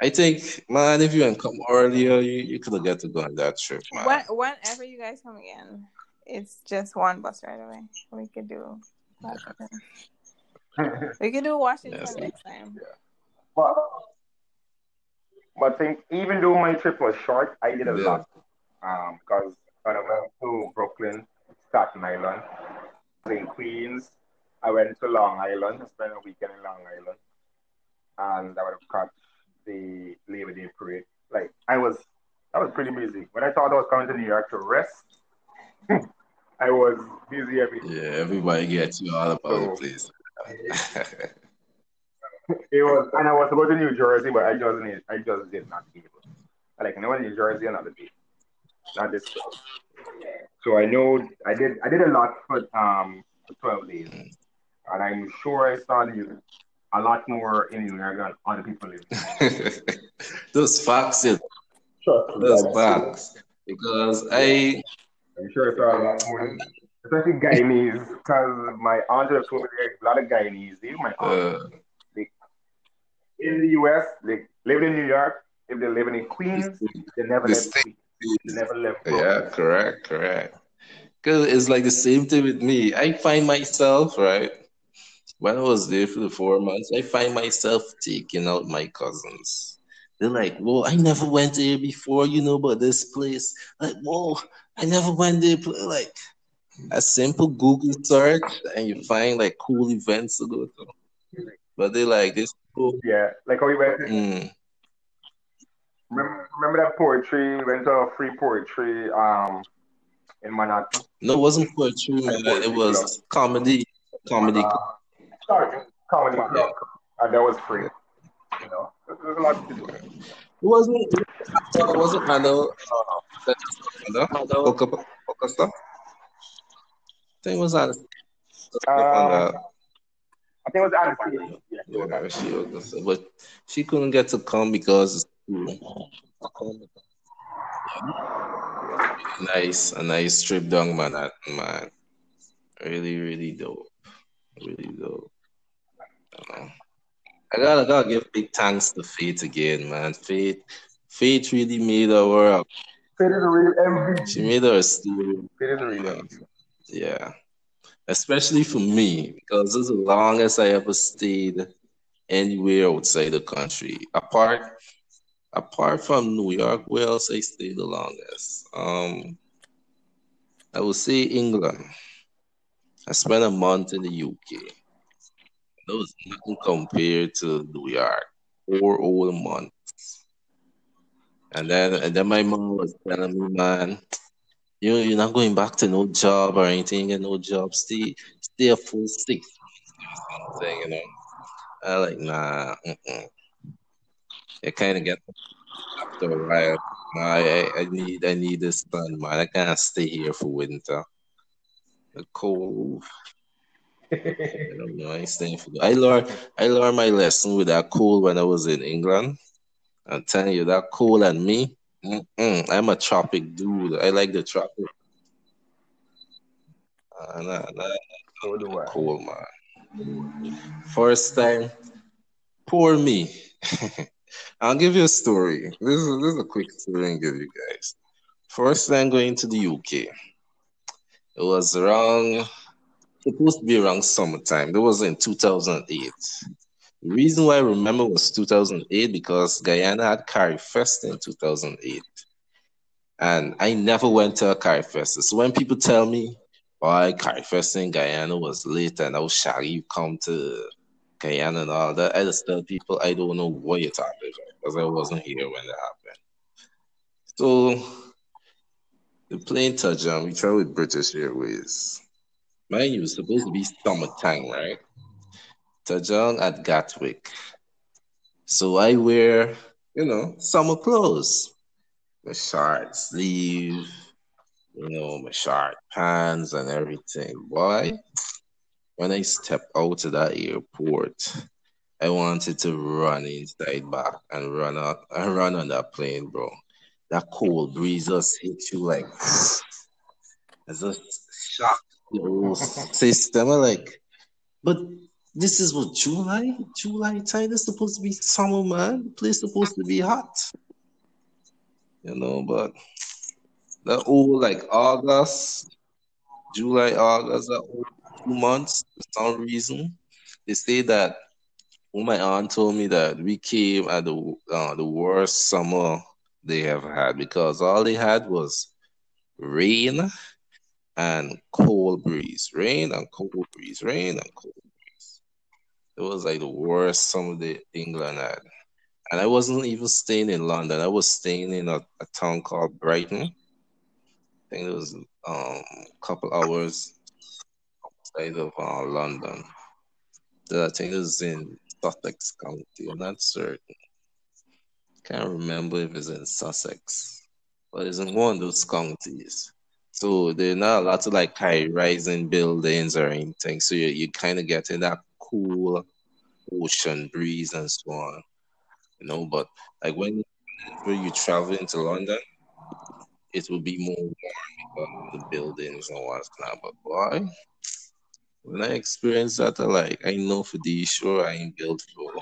I think, man, if you had come earlier, you, you could have got to go on that trip, man. When, whenever you guys come again, it's just one bus right away. We could do Washington. We can do Washington Yes. next time. but, but think, even though my trip was short, I did a Yeah. lot. Um, because I went to Brooklyn, Staten Island, in Queens, I went to Long Island, spent a weekend in Long Island, and I would have caught the Labor Day parade. Like I was, I was pretty busy. When I thought I was coming to New York to rest, I was busy every day. Yeah, everybody gets you all about the place. It was, and I was about to New Jersey, but I just didn't, I just did not be able. I like, I went to New Jersey another day, not this. trip. So I know I did, I did a lot for um for twelve days, and I'm sure I saw you a lot more in New York than other people live. Those facts, those facts. Because I I'm sure I saw a lot more, especially Guyanese, because my aunt has told me there's a lot of Guyanese. Even my aunt uh, in the U.S., they live in New York. If they're living in Queens, they never the left state They never left. Brooklyn. Yeah, correct, correct. Because it's like the same thing with me. I find myself, right? when I was there for the four months, I find myself taking out my cousins. They're like, "Whoa, I never went there before. You know about this place? Like, whoa, I never went there." Like a simple Google search, and you find like cool events to go to. But they like this cool. Yeah, like how we went. Mm. Remember, remember that poetry? Went to a free poetry um in Manhattan. No, it wasn't poetry, man. It was comedy. Comedy. Uh, sorry, comedy club, and that was free. You know, there's a lot to do. It wasn't. It wasn't Mano. Uh, Mano. Oka stuff. I think it was on. Um, I think it was Alice. Yeah, Yeah, she was, but she couldn't get to come because nice, a nice trip down Manhattan, man. Really, really dope. Really dope. I, gotta, gotta give big thanks to Faith again, man. Faith, Faith really made our world. Faith is a real MVP. She made our story. Faith is a real MVP. Yeah. Especially for me, because this is the longest I ever stayed anywhere outside the country. Apart apart from New York, where else I stayed the longest? Um I would say England. I spent a month in the UK. That was nothing compared to New York. Four whole months. And then and then my mom was telling me, man, you you're not going back to no job or anything, get no job. Stay stay a full six months, thing, you know. I like nah. Mm-mm. I kind of get after a while. Nah, I, I need I need this sun, man. I can't stay here for winter. The cold. I don't know. I staying for. I learned I learned my lesson with that cold when I was in England. I'm telling you that cold and me. Mm-mm, I'm a tropic dude. I like the tropic. Uh, nah, nah, So do I. cool, man. First time, poor me. I'll give you a story. This is, this is a quick story and give you guys. First time going to the UK. It was around, supposed to be around summertime. That was in 2008. The reason why I remember was 2008 because Guyana had Carifesta in 2008. And I never went to a Carifesta. So when people tell me, why Carifesta in Guyana was late and how shall you come to Guyana and all that, I just tell people I don't know what you're talking about because I wasn't here when that happened. So the plane touched down. We traveled with British Airways. Mind you, it's supposed to be summertime, right? Down at Gatwick. So I wear, you know, summer clothes. My short sleeve, you know, my short pants and everything. Why? When I stepped out of that airport, I wanted to run inside back and run out and run on that plane, bro. That cold breeze just hit you like it's just shock system. Like, but this is what July, July time is supposed to be summer, man. The place supposed to be hot. You know, but that old like August, July, August, that old two months for some reason. They say that well, my aunt told me that we came at the uh, the worst summer they have had because all they had was rain and cold breeze, rain and cold breeze, rain and cold breeze. It was like the worst summer that England had. And I wasn't even staying in London. I was staying in a, a town called Brighton. I think it was um, a couple hours outside of uh, London. I think it was in Sussex County. I'm not certain. Can't remember if it's in Sussex, but it's in one of those counties. So there are not a lot of like high rising buildings or anything. So you you kind of get in that cool ocean breeze and so on. You know, but like when you travel into London, it will be more warm because the buildings and what's not. But boy, when I experience that, I like I know for the sure I ain't built for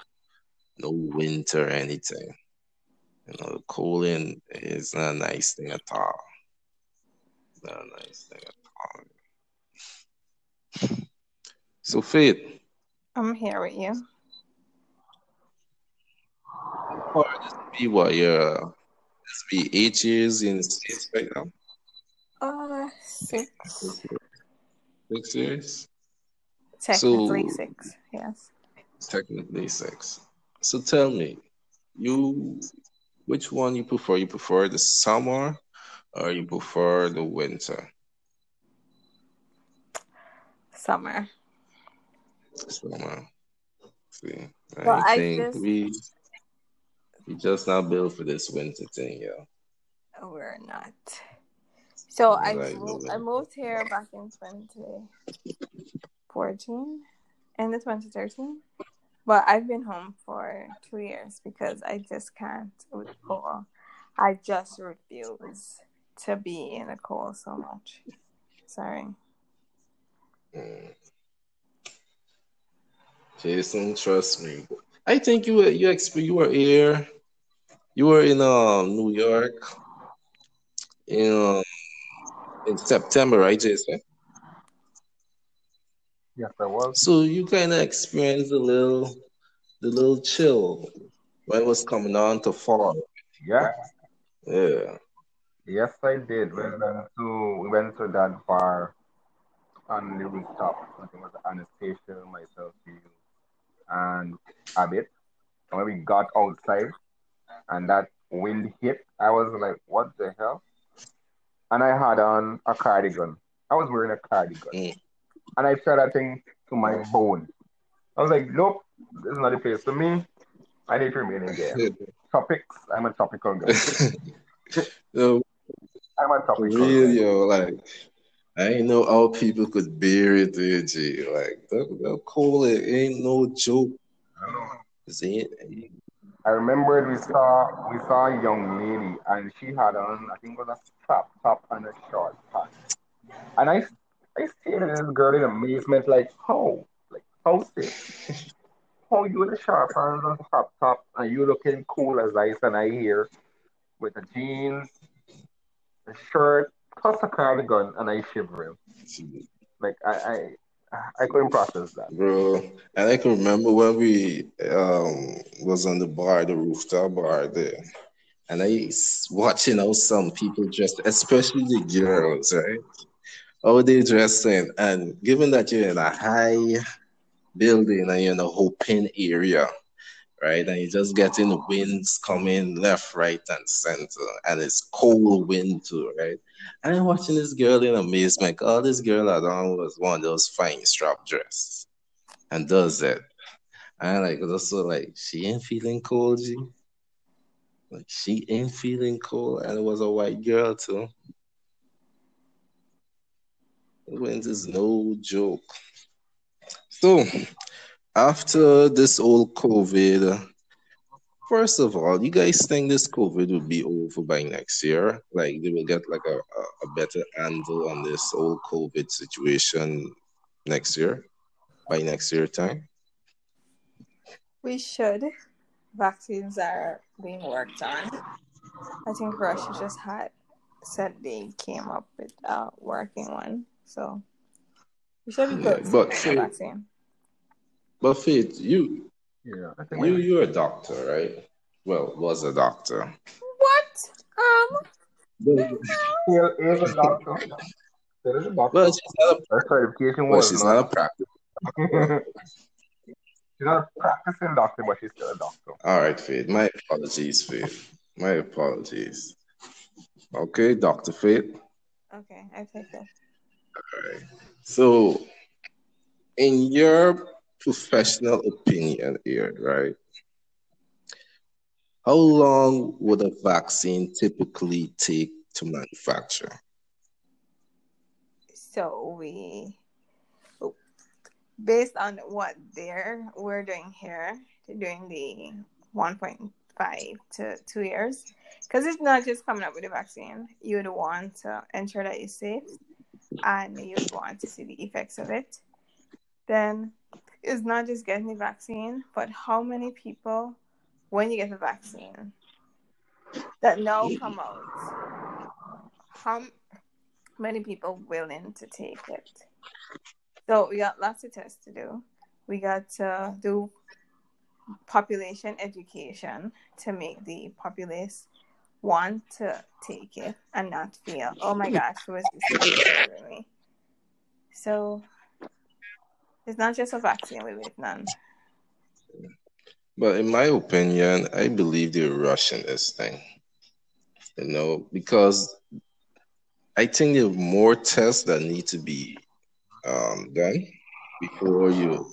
no winter or anything. You know, the cooling is not a nice thing at all. Not a nice thing at all. So Faith, I'm here with you. Or this be what you're this be eight years in the States right now? Uh, six. Six years? Technically So- six. Yes. Technically six. So tell me, you which one you prefer? You prefer the summer or you prefer the winter? Summer. Summer. See, I Well, I think just- we we just not built for this winter thing, yeah. Oh, we're not. So I Right, moved. I moved here back in 2014 and the 2013. But I've been home for two years because I just can't with cold. I just refuse to be in the cold so much. Sorry. Mm. Jason, trust me. I think you were you exp you were here. You were in um New York in um, in September, right, Jason? Yes, I was. So you kind of experienced a little the little chill when it was coming on to fall. Yeah. Yeah. Yes, I did. We went to we went to that bar on the rooftop. I think it was Anastasia, myself, you, and Abit. And when we got outside and that wind hit, I was like, "What the hell?" And I had on a cardigan. I was wearing a cardigan, Mm. and I felt that thing to my bone. I was like, "Nope, this is not the place for me. I need to remain in there." Topics. I'm a topical guy. Yo, I'm for topical real, yo, like I ain't know all people could bear it, there, G. Like that, that cold, it ain't no joke. I. See, I remember we saw we saw a young lady and she had on I think it was a strap top and a short pants. And I I stared at this girl in amazement like how? Like how's this? How you in a short pants and a crop top and you looking cool as ice and I here with the jeans, the shirt, plus a cardigan and I shivering. Like I I I couldn't process that. bro. And I can remember when we um was on the bar, the rooftop bar there, and I watching how some people dressed, especially the girls, right? How they dressing, and given that you're in a high building and you're in a open area, right? And you're just getting winds coming left, right, and center, and it's cold wind too, right? And I'm watching this girl in amazement. Oh, this girl I on was one of those fine strap dresses and does it. And like also like she ain't feeling cold, G. Like she ain't feeling cold, and it was a white girl too. Wind is no joke. So after this old COVID, first of all, you guys think this COVID will be over by next year? Like they will get like a, a, better handle on this old COVID situation next year? By next year time? We should. Vaccines are being worked on. I think Russia just had said they came up with a working one. So we should be Yeah, good but for Faith- vaccine. But Faith, you Yeah. I think you we- you're a doctor, right? Well, was a doctor. What? Um Still is a doctor. Still is a doctor. Well, she's not a, Her certification well, was she's not. not a practice. she's not a practicing doctor, but she's still a doctor. All right, Faith. My apologies, Faith. My apologies. Okay, Doctor Faith. Okay, I take it. All right. So, in your professional opinion, here, right? How long would a vaccine typically take to manufacture? So we based on what they're we're doing here, doing the one point five to two years. Because it's not just coming up with a vaccine. You would want to ensure that it's safe and you would want to see the effects of it. Then it's not just getting the vaccine, but how many people when you get the vaccine that now come out, how many people willing to take it? So we got lots of tests to do. we got to do population education to make the populace want to take it and not feel, oh my gosh, who is this me? So it's not just a vaccine we wait on. But in my opinion, I believe they're rushing this thing. You know, because I think there are more tests that need to be um, done before you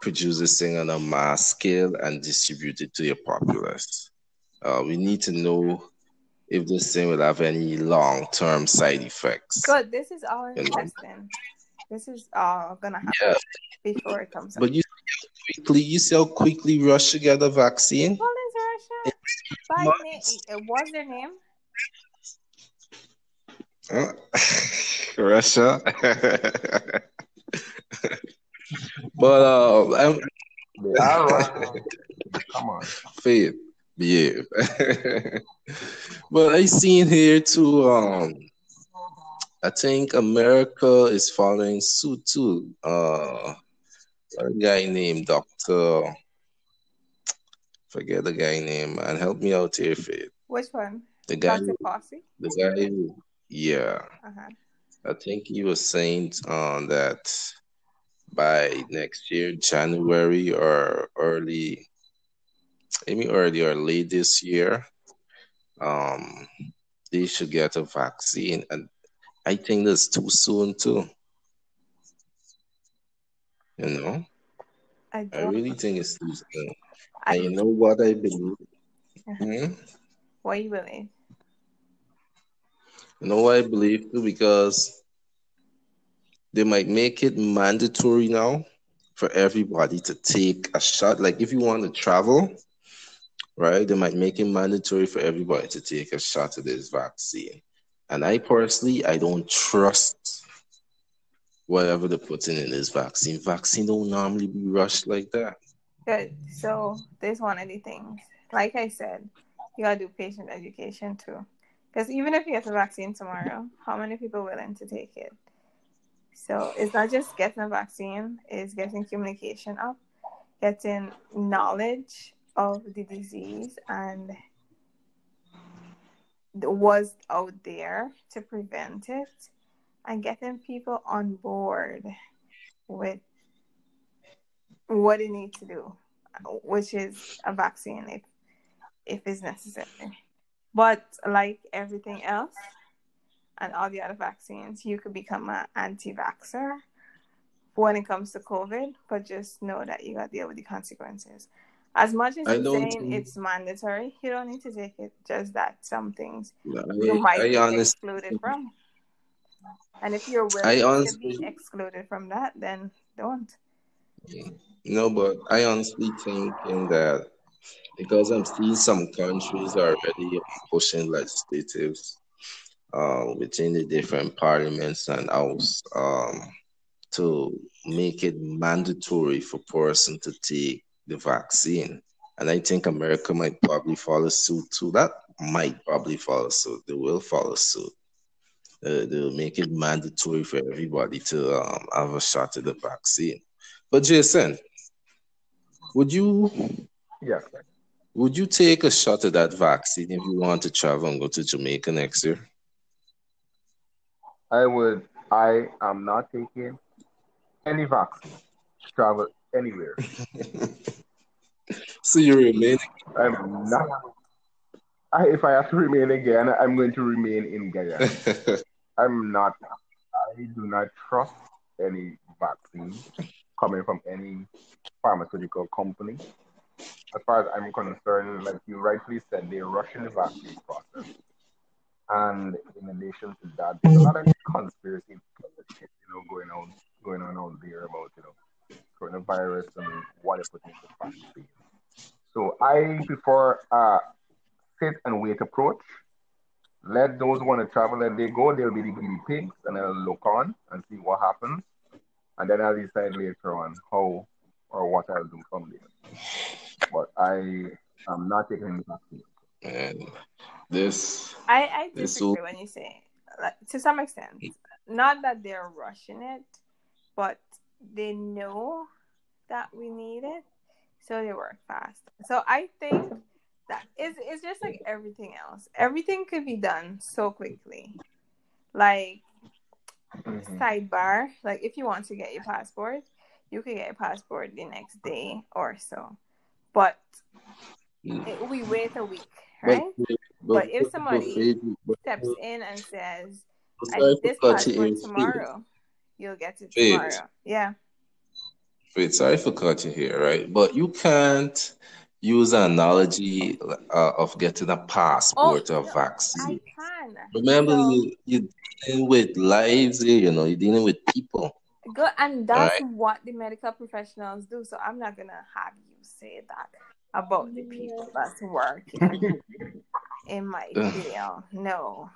produce this thing on a mass scale and distribute it to your populace. Uh, we need to know if this thing will have any long term side effects. Good. This is all in testing. This is all gonna happen yeah. before it comes. But you see quickly, you see how quickly Russia get a vaccine. What is Russia? By name, what's their name? Uh, Russia. but uh, I'm, come on, faith, yeah. but I seen here too. Um, I think America is following suit too. Uh, a guy named Doctor. Forget the guy name and help me out here, Faith. Which one? The guy. Fauci? The guy. Yeah. Uh-huh. I think he was saying um, that by next year, January or early, maybe early or late this year, um, they should get a vaccine. And I think that's too soon too. You know? I, I really think it's too soon. I, and you know what I believe? Uh-huh. Hmm? What you believe? You know why I believe too? Because they might make it mandatory now for everybody to take a shot. Like if you want to travel, right, they might make it mandatory for everybody to take a shot of this vaccine. And I personally, I don't trust whatever they're putting in this vaccine. Vaccine don't normally be rushed like that. Good. So there's one of the things. Like I said, you gotta do patient education too. Because even if you get the vaccine tomorrow, how many people willing to take it? So it's not just getting a vaccine, it's getting communication up, getting knowledge of the disease and was out there to prevent it and getting people on board with what they need to do, which is a vaccine if if it's necessary. But like everything else and all the other vaccines, you could become an anti vaxxer when it comes to COVID, but just know that you got to deal with the consequences. As much as you're saying think... it's mandatory, you don't need to take it. Just that some things no, I, you might I be excluded from. And if you're willing honestly... to be excluded from that, then don't. No, but I honestly think in that because I'm seeing some countries already pushing legislatives uh, within the different parliaments and house um, to make it mandatory for person to take the vaccine. And I think America might probably follow suit too. That might probably follow suit. They will follow suit. Uh, they'll make it mandatory for everybody to um, have a shot at the vaccine. But Jason, would you? Yeah. Would you take a shot at that vaccine if you want to travel and go to Jamaica next year? I would. I am not taking any vaccine to travel anywhere. so you remain. I'm not. I, if I have to remain again, I'm going to remain in Guyana. I'm not. I do not trust any vaccine coming from any pharmaceutical company as far as I'm concerned, like you rightly said, they're rushing the vaccine process. And in addition to that, there's a lot of conspiracy, you know, going on going on out there about you know coronavirus and what it into vaccine. So I prefer a uh, sit and wait approach. Let those who want to travel let they go. They'll be the guinea pigs, and I'll look on and see what happens, and then I'll decide later on how or what I'll do from there but I am not taking any vaccine. And this, I I disagree when you say like, to some extent, not that they're rushing it, but they know that we needed, so they work fast. So I think that it's, it's just like everything else. Everything could be done so quickly. Like Mhm. sidebar, like if you want to get your passport, you could get a passport the next day or so. But it, we wait a week, right? but, But if somebody but- Steps in and says, I need this passport tomorrow, you'll get it tomorrow. Yeah. Faith, sorry for cutting here, right? But you can't use an analogy uh, of getting a passport Oh, or no, I vaccine. can. Remember, So you, you're dealing with lives here, you know, you're dealing with people. good, and that's right. what the medical professionals do. So I'm not gonna have you say that about the people that's working in my field. No.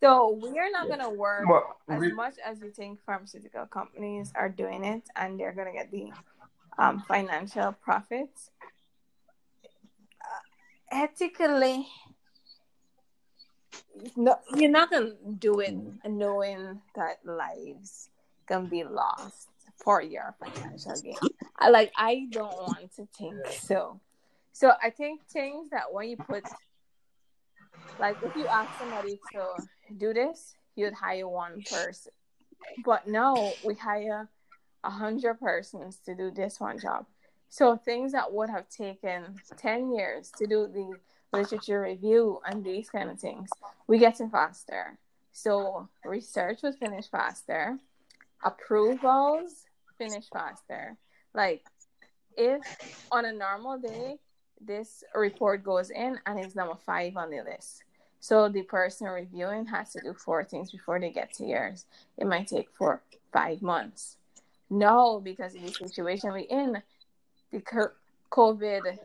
So we are not gonna work Well, as re- much as you think pharmaceutical companies are doing it, and they're gonna get the um, financial profits. Uh, ethically, no, you're not gonna do it knowing that lives can be lost for your financial gain. I like I don't want to think so. So I think things that when you put like if you ask somebody to do this, you'd hire one person. But no, we hire a hundred persons to do this one job. So things that would have taken ten years to do the literature review and these kind of things, we get it faster. So research was finished faster, approvals finished faster. Like if on a normal day this report goes in and it's number five on the list. So the person reviewing has to do four things before they get to yours. It might take four, five months. No, because of the situation we're in, the COVID,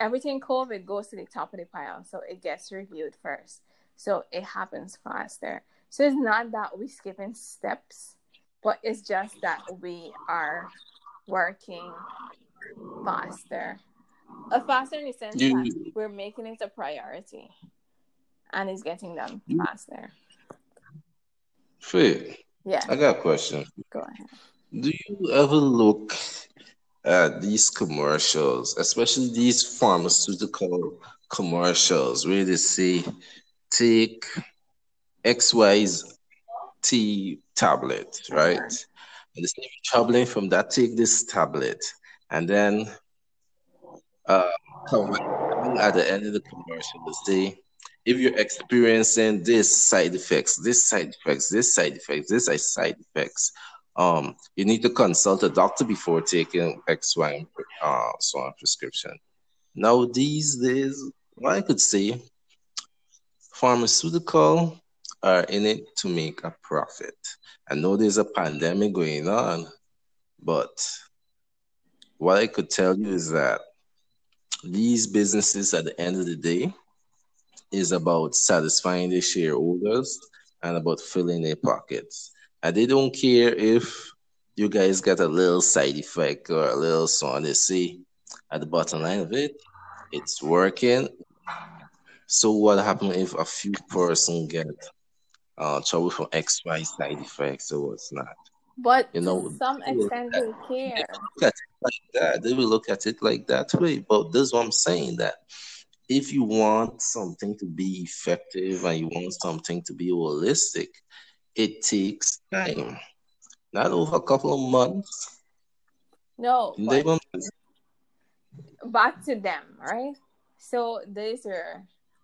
everything COVID goes to the top of the pile. So it gets reviewed first. So it happens faster. So it's not that we're skipping steps, but it's just that we are working faster. Uh, faster in the sense that we're making it a priority and it's getting done you, faster. Faith, Yeah, I got a question. go ahead. Do you ever look at these commercials, especially these pharmaceutical commercials, where they say, take XYZ tablet, right? Uh-huh. And they say, traveling from that, take this tablet. And then at the end of the commercial, they say, if you're experiencing this side effects, this side effects, this side effects, this side effects, um, you need to consult a doctor before taking X, Y, and uh, so on prescription. Now, these days, what I could say, pharmaceutical are in it to make a profit. I know there's a pandemic going on, but what I could tell you is that these businesses at the end of the day is about satisfying their shareholders and about filling their pockets. And they don't care if you guys get a little side effect or a little so. They say at the bottom line of it, it's working. So what happens if a few person get uh, trouble from X, Y side effects or what's not? But You know, some extent, they at, they care. look at it like that. They will look at it like that way. But this is what I'm saying that if you want something to be effective and you want something to be holistic, it takes time. Not over a couple of months. No, They will back to them, right? So these are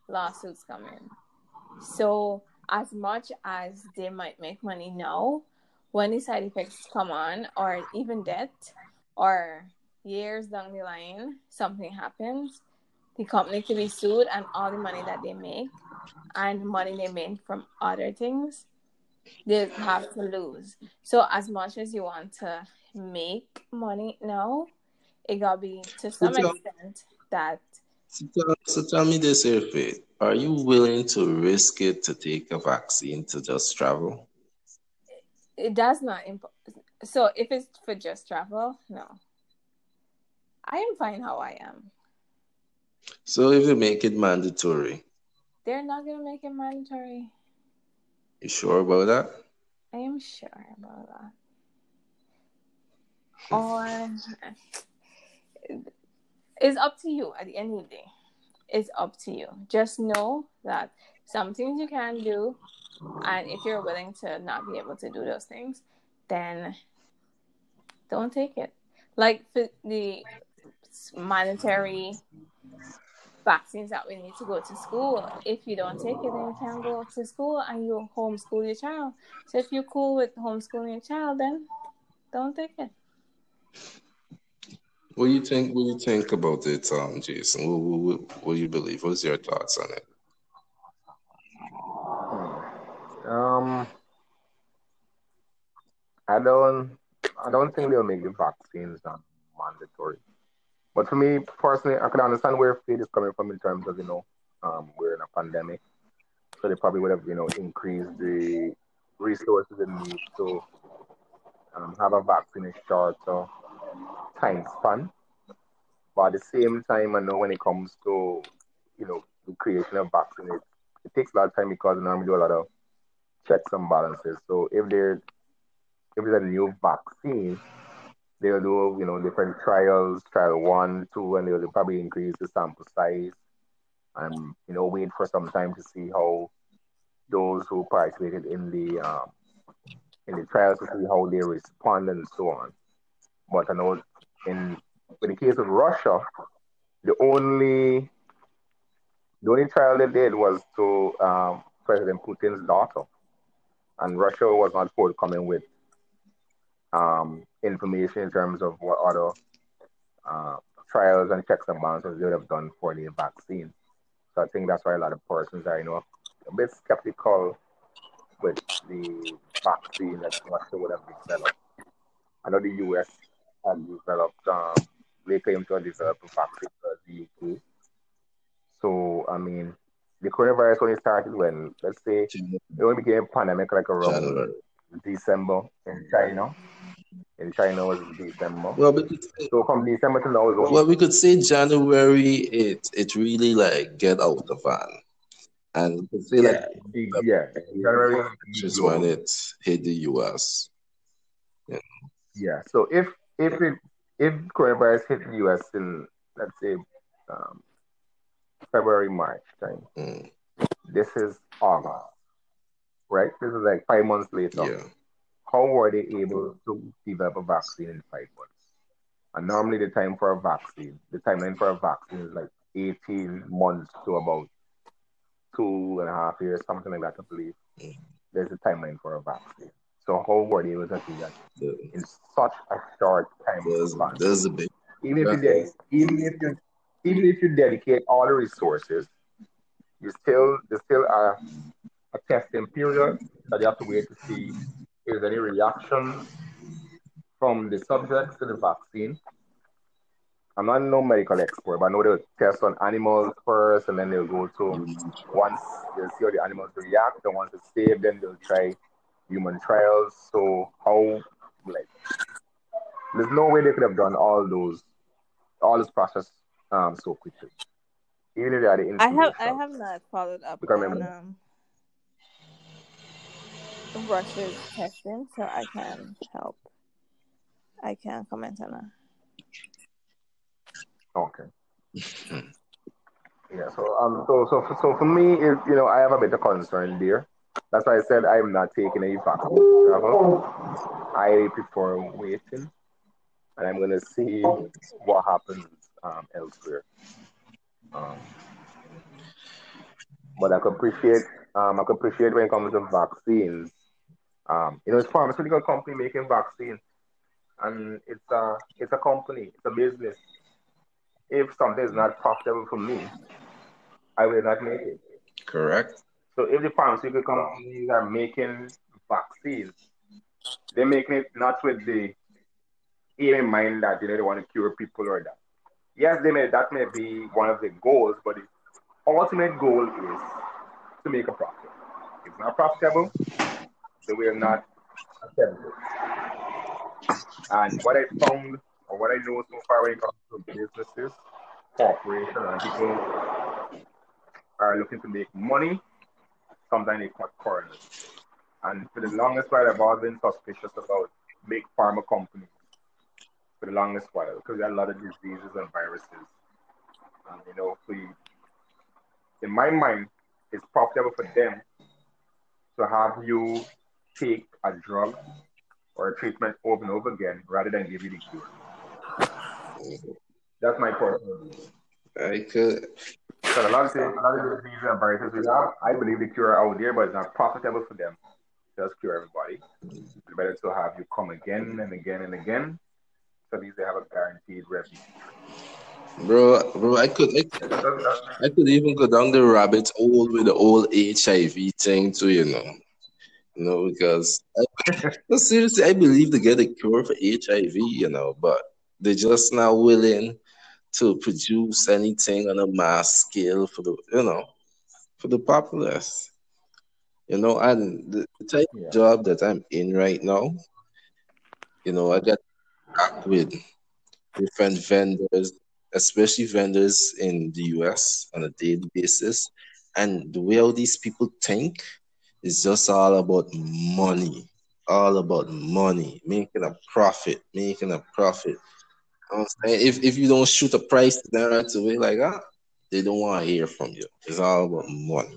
lawsuits coming. So as much as they might make money now, when the side effects come on, or even death, or years down the line, something happens, the company could be sued, and all the money that they make and money they made from other things, they have to lose. So as much as you want to make money now, it gotta be to so some tell, extent that so tell, so tell me this Faith. Are you willing to risk it to take a vaccine to just travel? It does not imp- so if it's for just travel no i am fine how i am So if they make it mandatory, they're not gonna make it mandatory you sure about that? i am sure about that or it's up to you at the end of the day. It's up to you. Just know that some things you can do, and if you're willing to not be able to do those things, then don't take it. Like the monetary vaccines that we need to go to school. If you don't take it, then you can't go to school and you homeschool your child. So if you're cool with homeschooling your child, then don't take it. What do you think? What do you think about it, um, Jason? What, what, what do you believe? What's your thoughts on it? Um, I don't, I don't think they'll make the vaccines mandatory. But for me personally, I can understand where faith is coming from in terms of you know, um, we're in a pandemic, so they probably would have you know increased the resources and need to um, have a vaccine in shorter time span. But at the same time, I know when it comes to you know the creation of vaccine, it, it takes a lot of time because normally do a lot of checks and balances. So if there if there's a new vaccine, they'll do you know different trials, trial one, two, and they'll probably increase the sample size and you know wait for some time to see how those who participated in the um, in the trials to see how they respond and so on. But I know in in the case of Russia, the only the only trial they did was to um, President Putin's daughter, and Russia was not forthcoming with um, information in terms of what other uh, trials and checks and balances they would have done for the vaccine. So I think that's why a lot of persons are, you know, a bit skeptical with the vaccine that Russia would have developed. I know the US had developed, um, they claim to have developed a vaccine for the UK. So, I mean, the coronavirus only started when, let's say, it only became a pandemic like around January. December in China. In China was December. Well, so from December to now is well, we could say January. It it really like get out the van, and we could say yeah, like yeah, January is when it hit the US. Yeah. Yeah. So if if it if coronavirus hit the US in let's say um, February March time, mm. this is August right? This is like five months later. Yeah. How were they able to develop a vaccine in five months? And normally the time for a vaccine, the timeline for a vaccine is like 18 months to about two and a half years, something like that, I believe. Mm. There's a timeline for a vaccine. So how were they able to do that yeah. in such a short time? There's, there's a big even if you even if you even if you dedicate all the resources, you still there's still a a testing period that you have to wait to see if there's any reaction from the subjects to the vaccine. I'm not no medical expert, but I know they'll test on animals first, and then they'll go to once they'll see how the animals react, and once it's safe, then they'll try human trials. So how like there's no way they could have done all those all this process um so quickly. Even if they had the I have I have not followed up Because on um, Russia's testing, so I can help. I can comment on that. Okay. yeah. So um. So so for, so for me, you know, I have a bit of concern there. That's why I said I'm not taking any vaccine travel. I prefer waiting, and I'm gonna see what happens um, elsewhere. Um, but I could appreciate um, I could appreciate when it comes to vaccines. Um, you know, it's a pharmaceutical company making vaccines, and it's a it's a company, it's a business. If something is not profitable for me, I will not make it. correct. So if the pharmaceutical companies are making vaccines, they're making it not with the aim in mind that you know they want to cure people or that. Yes, they may that may be one of the goals, but the ultimate goal is to make a profit. If not profitable, they will not attempt it. And what I found or what I know so far when it comes to businesses, corporations, and people are looking to make money, sometimes they cut corners. And for the longest while, I've always been suspicious about big pharma companies for the longest while because there are a lot of diseases and viruses. And, you know, in my mind, it's profitable for them to have you take a drug or a treatment over and over again rather than give you the cure. That's my personal. I could. So a lot of things, a lot of diseases and viruses we have, I believe the cure out there, but it's not profitable for them. Does cure everybody. It's better to have you come again and again and again. So at least they have a guaranteed revenue. Bro, bro, I could, I, I could even go down the rabbit hole with the old HIV thing too, you know. You know, because I, no, seriously, I believe they get a cure for HIV, you know, but they're just not willing to produce anything on a mass scale for the, you know, for the populace. You know, and the, the type Yeah. of job that I'm in right now, you know, I got with different vendors, especially vendors in the US on a daily basis. And the way all these people think is just all about money, all about money, making a profit, making a profit. I'm saying? If, if you don't shoot a price them right away, like, ah, they don't want to hear from you. It's all about money.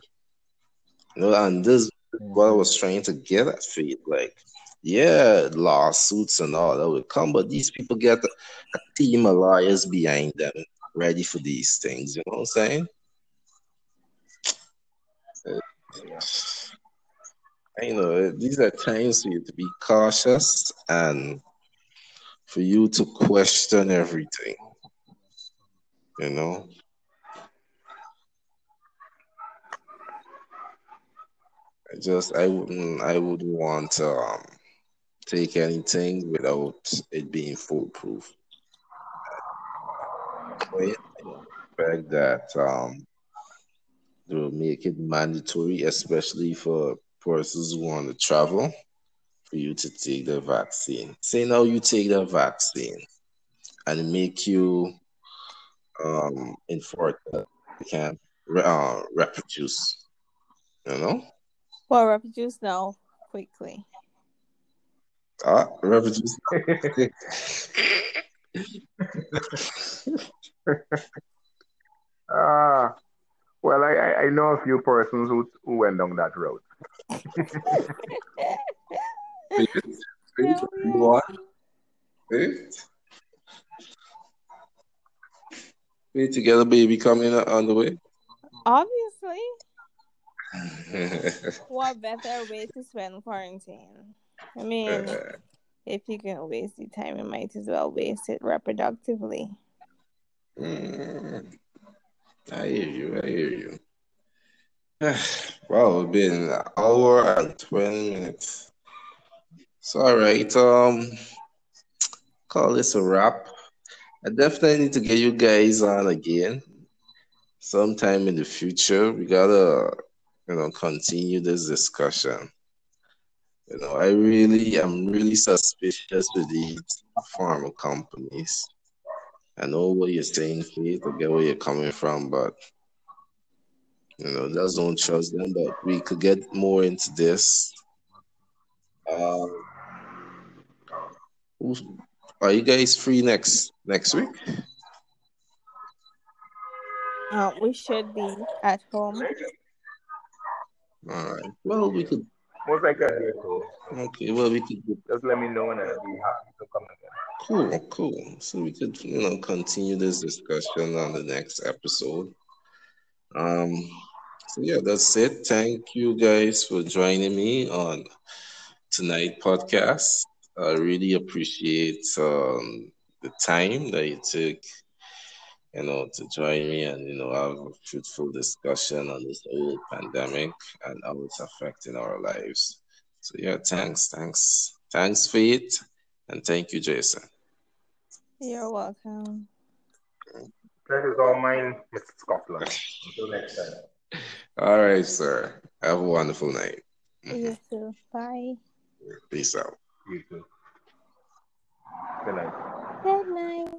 You know, and this is what I was trying to get at, for you. Like, yeah, lawsuits and all that will come, but these people get a, a team of lawyers behind them ready for these things. You know what I'm saying? Yeah. You know, these are times for you to be cautious and for you to question everything. You know? I just I wouldn't I wouldn't want um, take anything without it being foolproof. I expect that um they'll make it mandatory, especially for persons who want to travel, for you to take the vaccine. Say now you take the vaccine and make you um that you can uh, reproduce. You know? Well, reproduce now quickly. Ah, reproduce. Ah, well, I, I, I know a few persons who, who went down that road. Faith, faith, you want? Faith? Faith, to get a baby coming on the way? Obviously, what better way to spend quarantine? I mean, if you can waste the time, you might as well waste it reproductively. Mm, I hear you. I hear you. Wow, it's been an hour and 20 minutes. So, all right. Um, call this a wrap. I definitely need to get you guys on again sometime in the future. We gotta, you know, continue this discussion. You know, I really, I'm really suspicious with these pharma companies. I know what you're saying, Faith. I get where you're coming from, but you know, just don't trust them. But we could get more into this. Um, are you guys free next next week? Uh, we should be at home. All right. Well, we could. Most likely, I'll do it too. Okay. Well, we could. Just let me know and I'll be happy to come again. Cool, cool. So we could, you know, continue this discussion on the next episode. Um, so yeah, that's it. Thank you guys for joining me on tonight podcast. I really appreciate um, the time that you took, you know, to join me and you know have a fruitful discussion on this whole pandemic and how it's affecting our lives. So yeah, thanks, thanks, thanks, Faith, and thank you, Jason. You're welcome. That is all mine, Mr. Scotland. Until next time. All right, sir. Have a wonderful night. You too. Bye. Peace out. You too. Good night. Good night.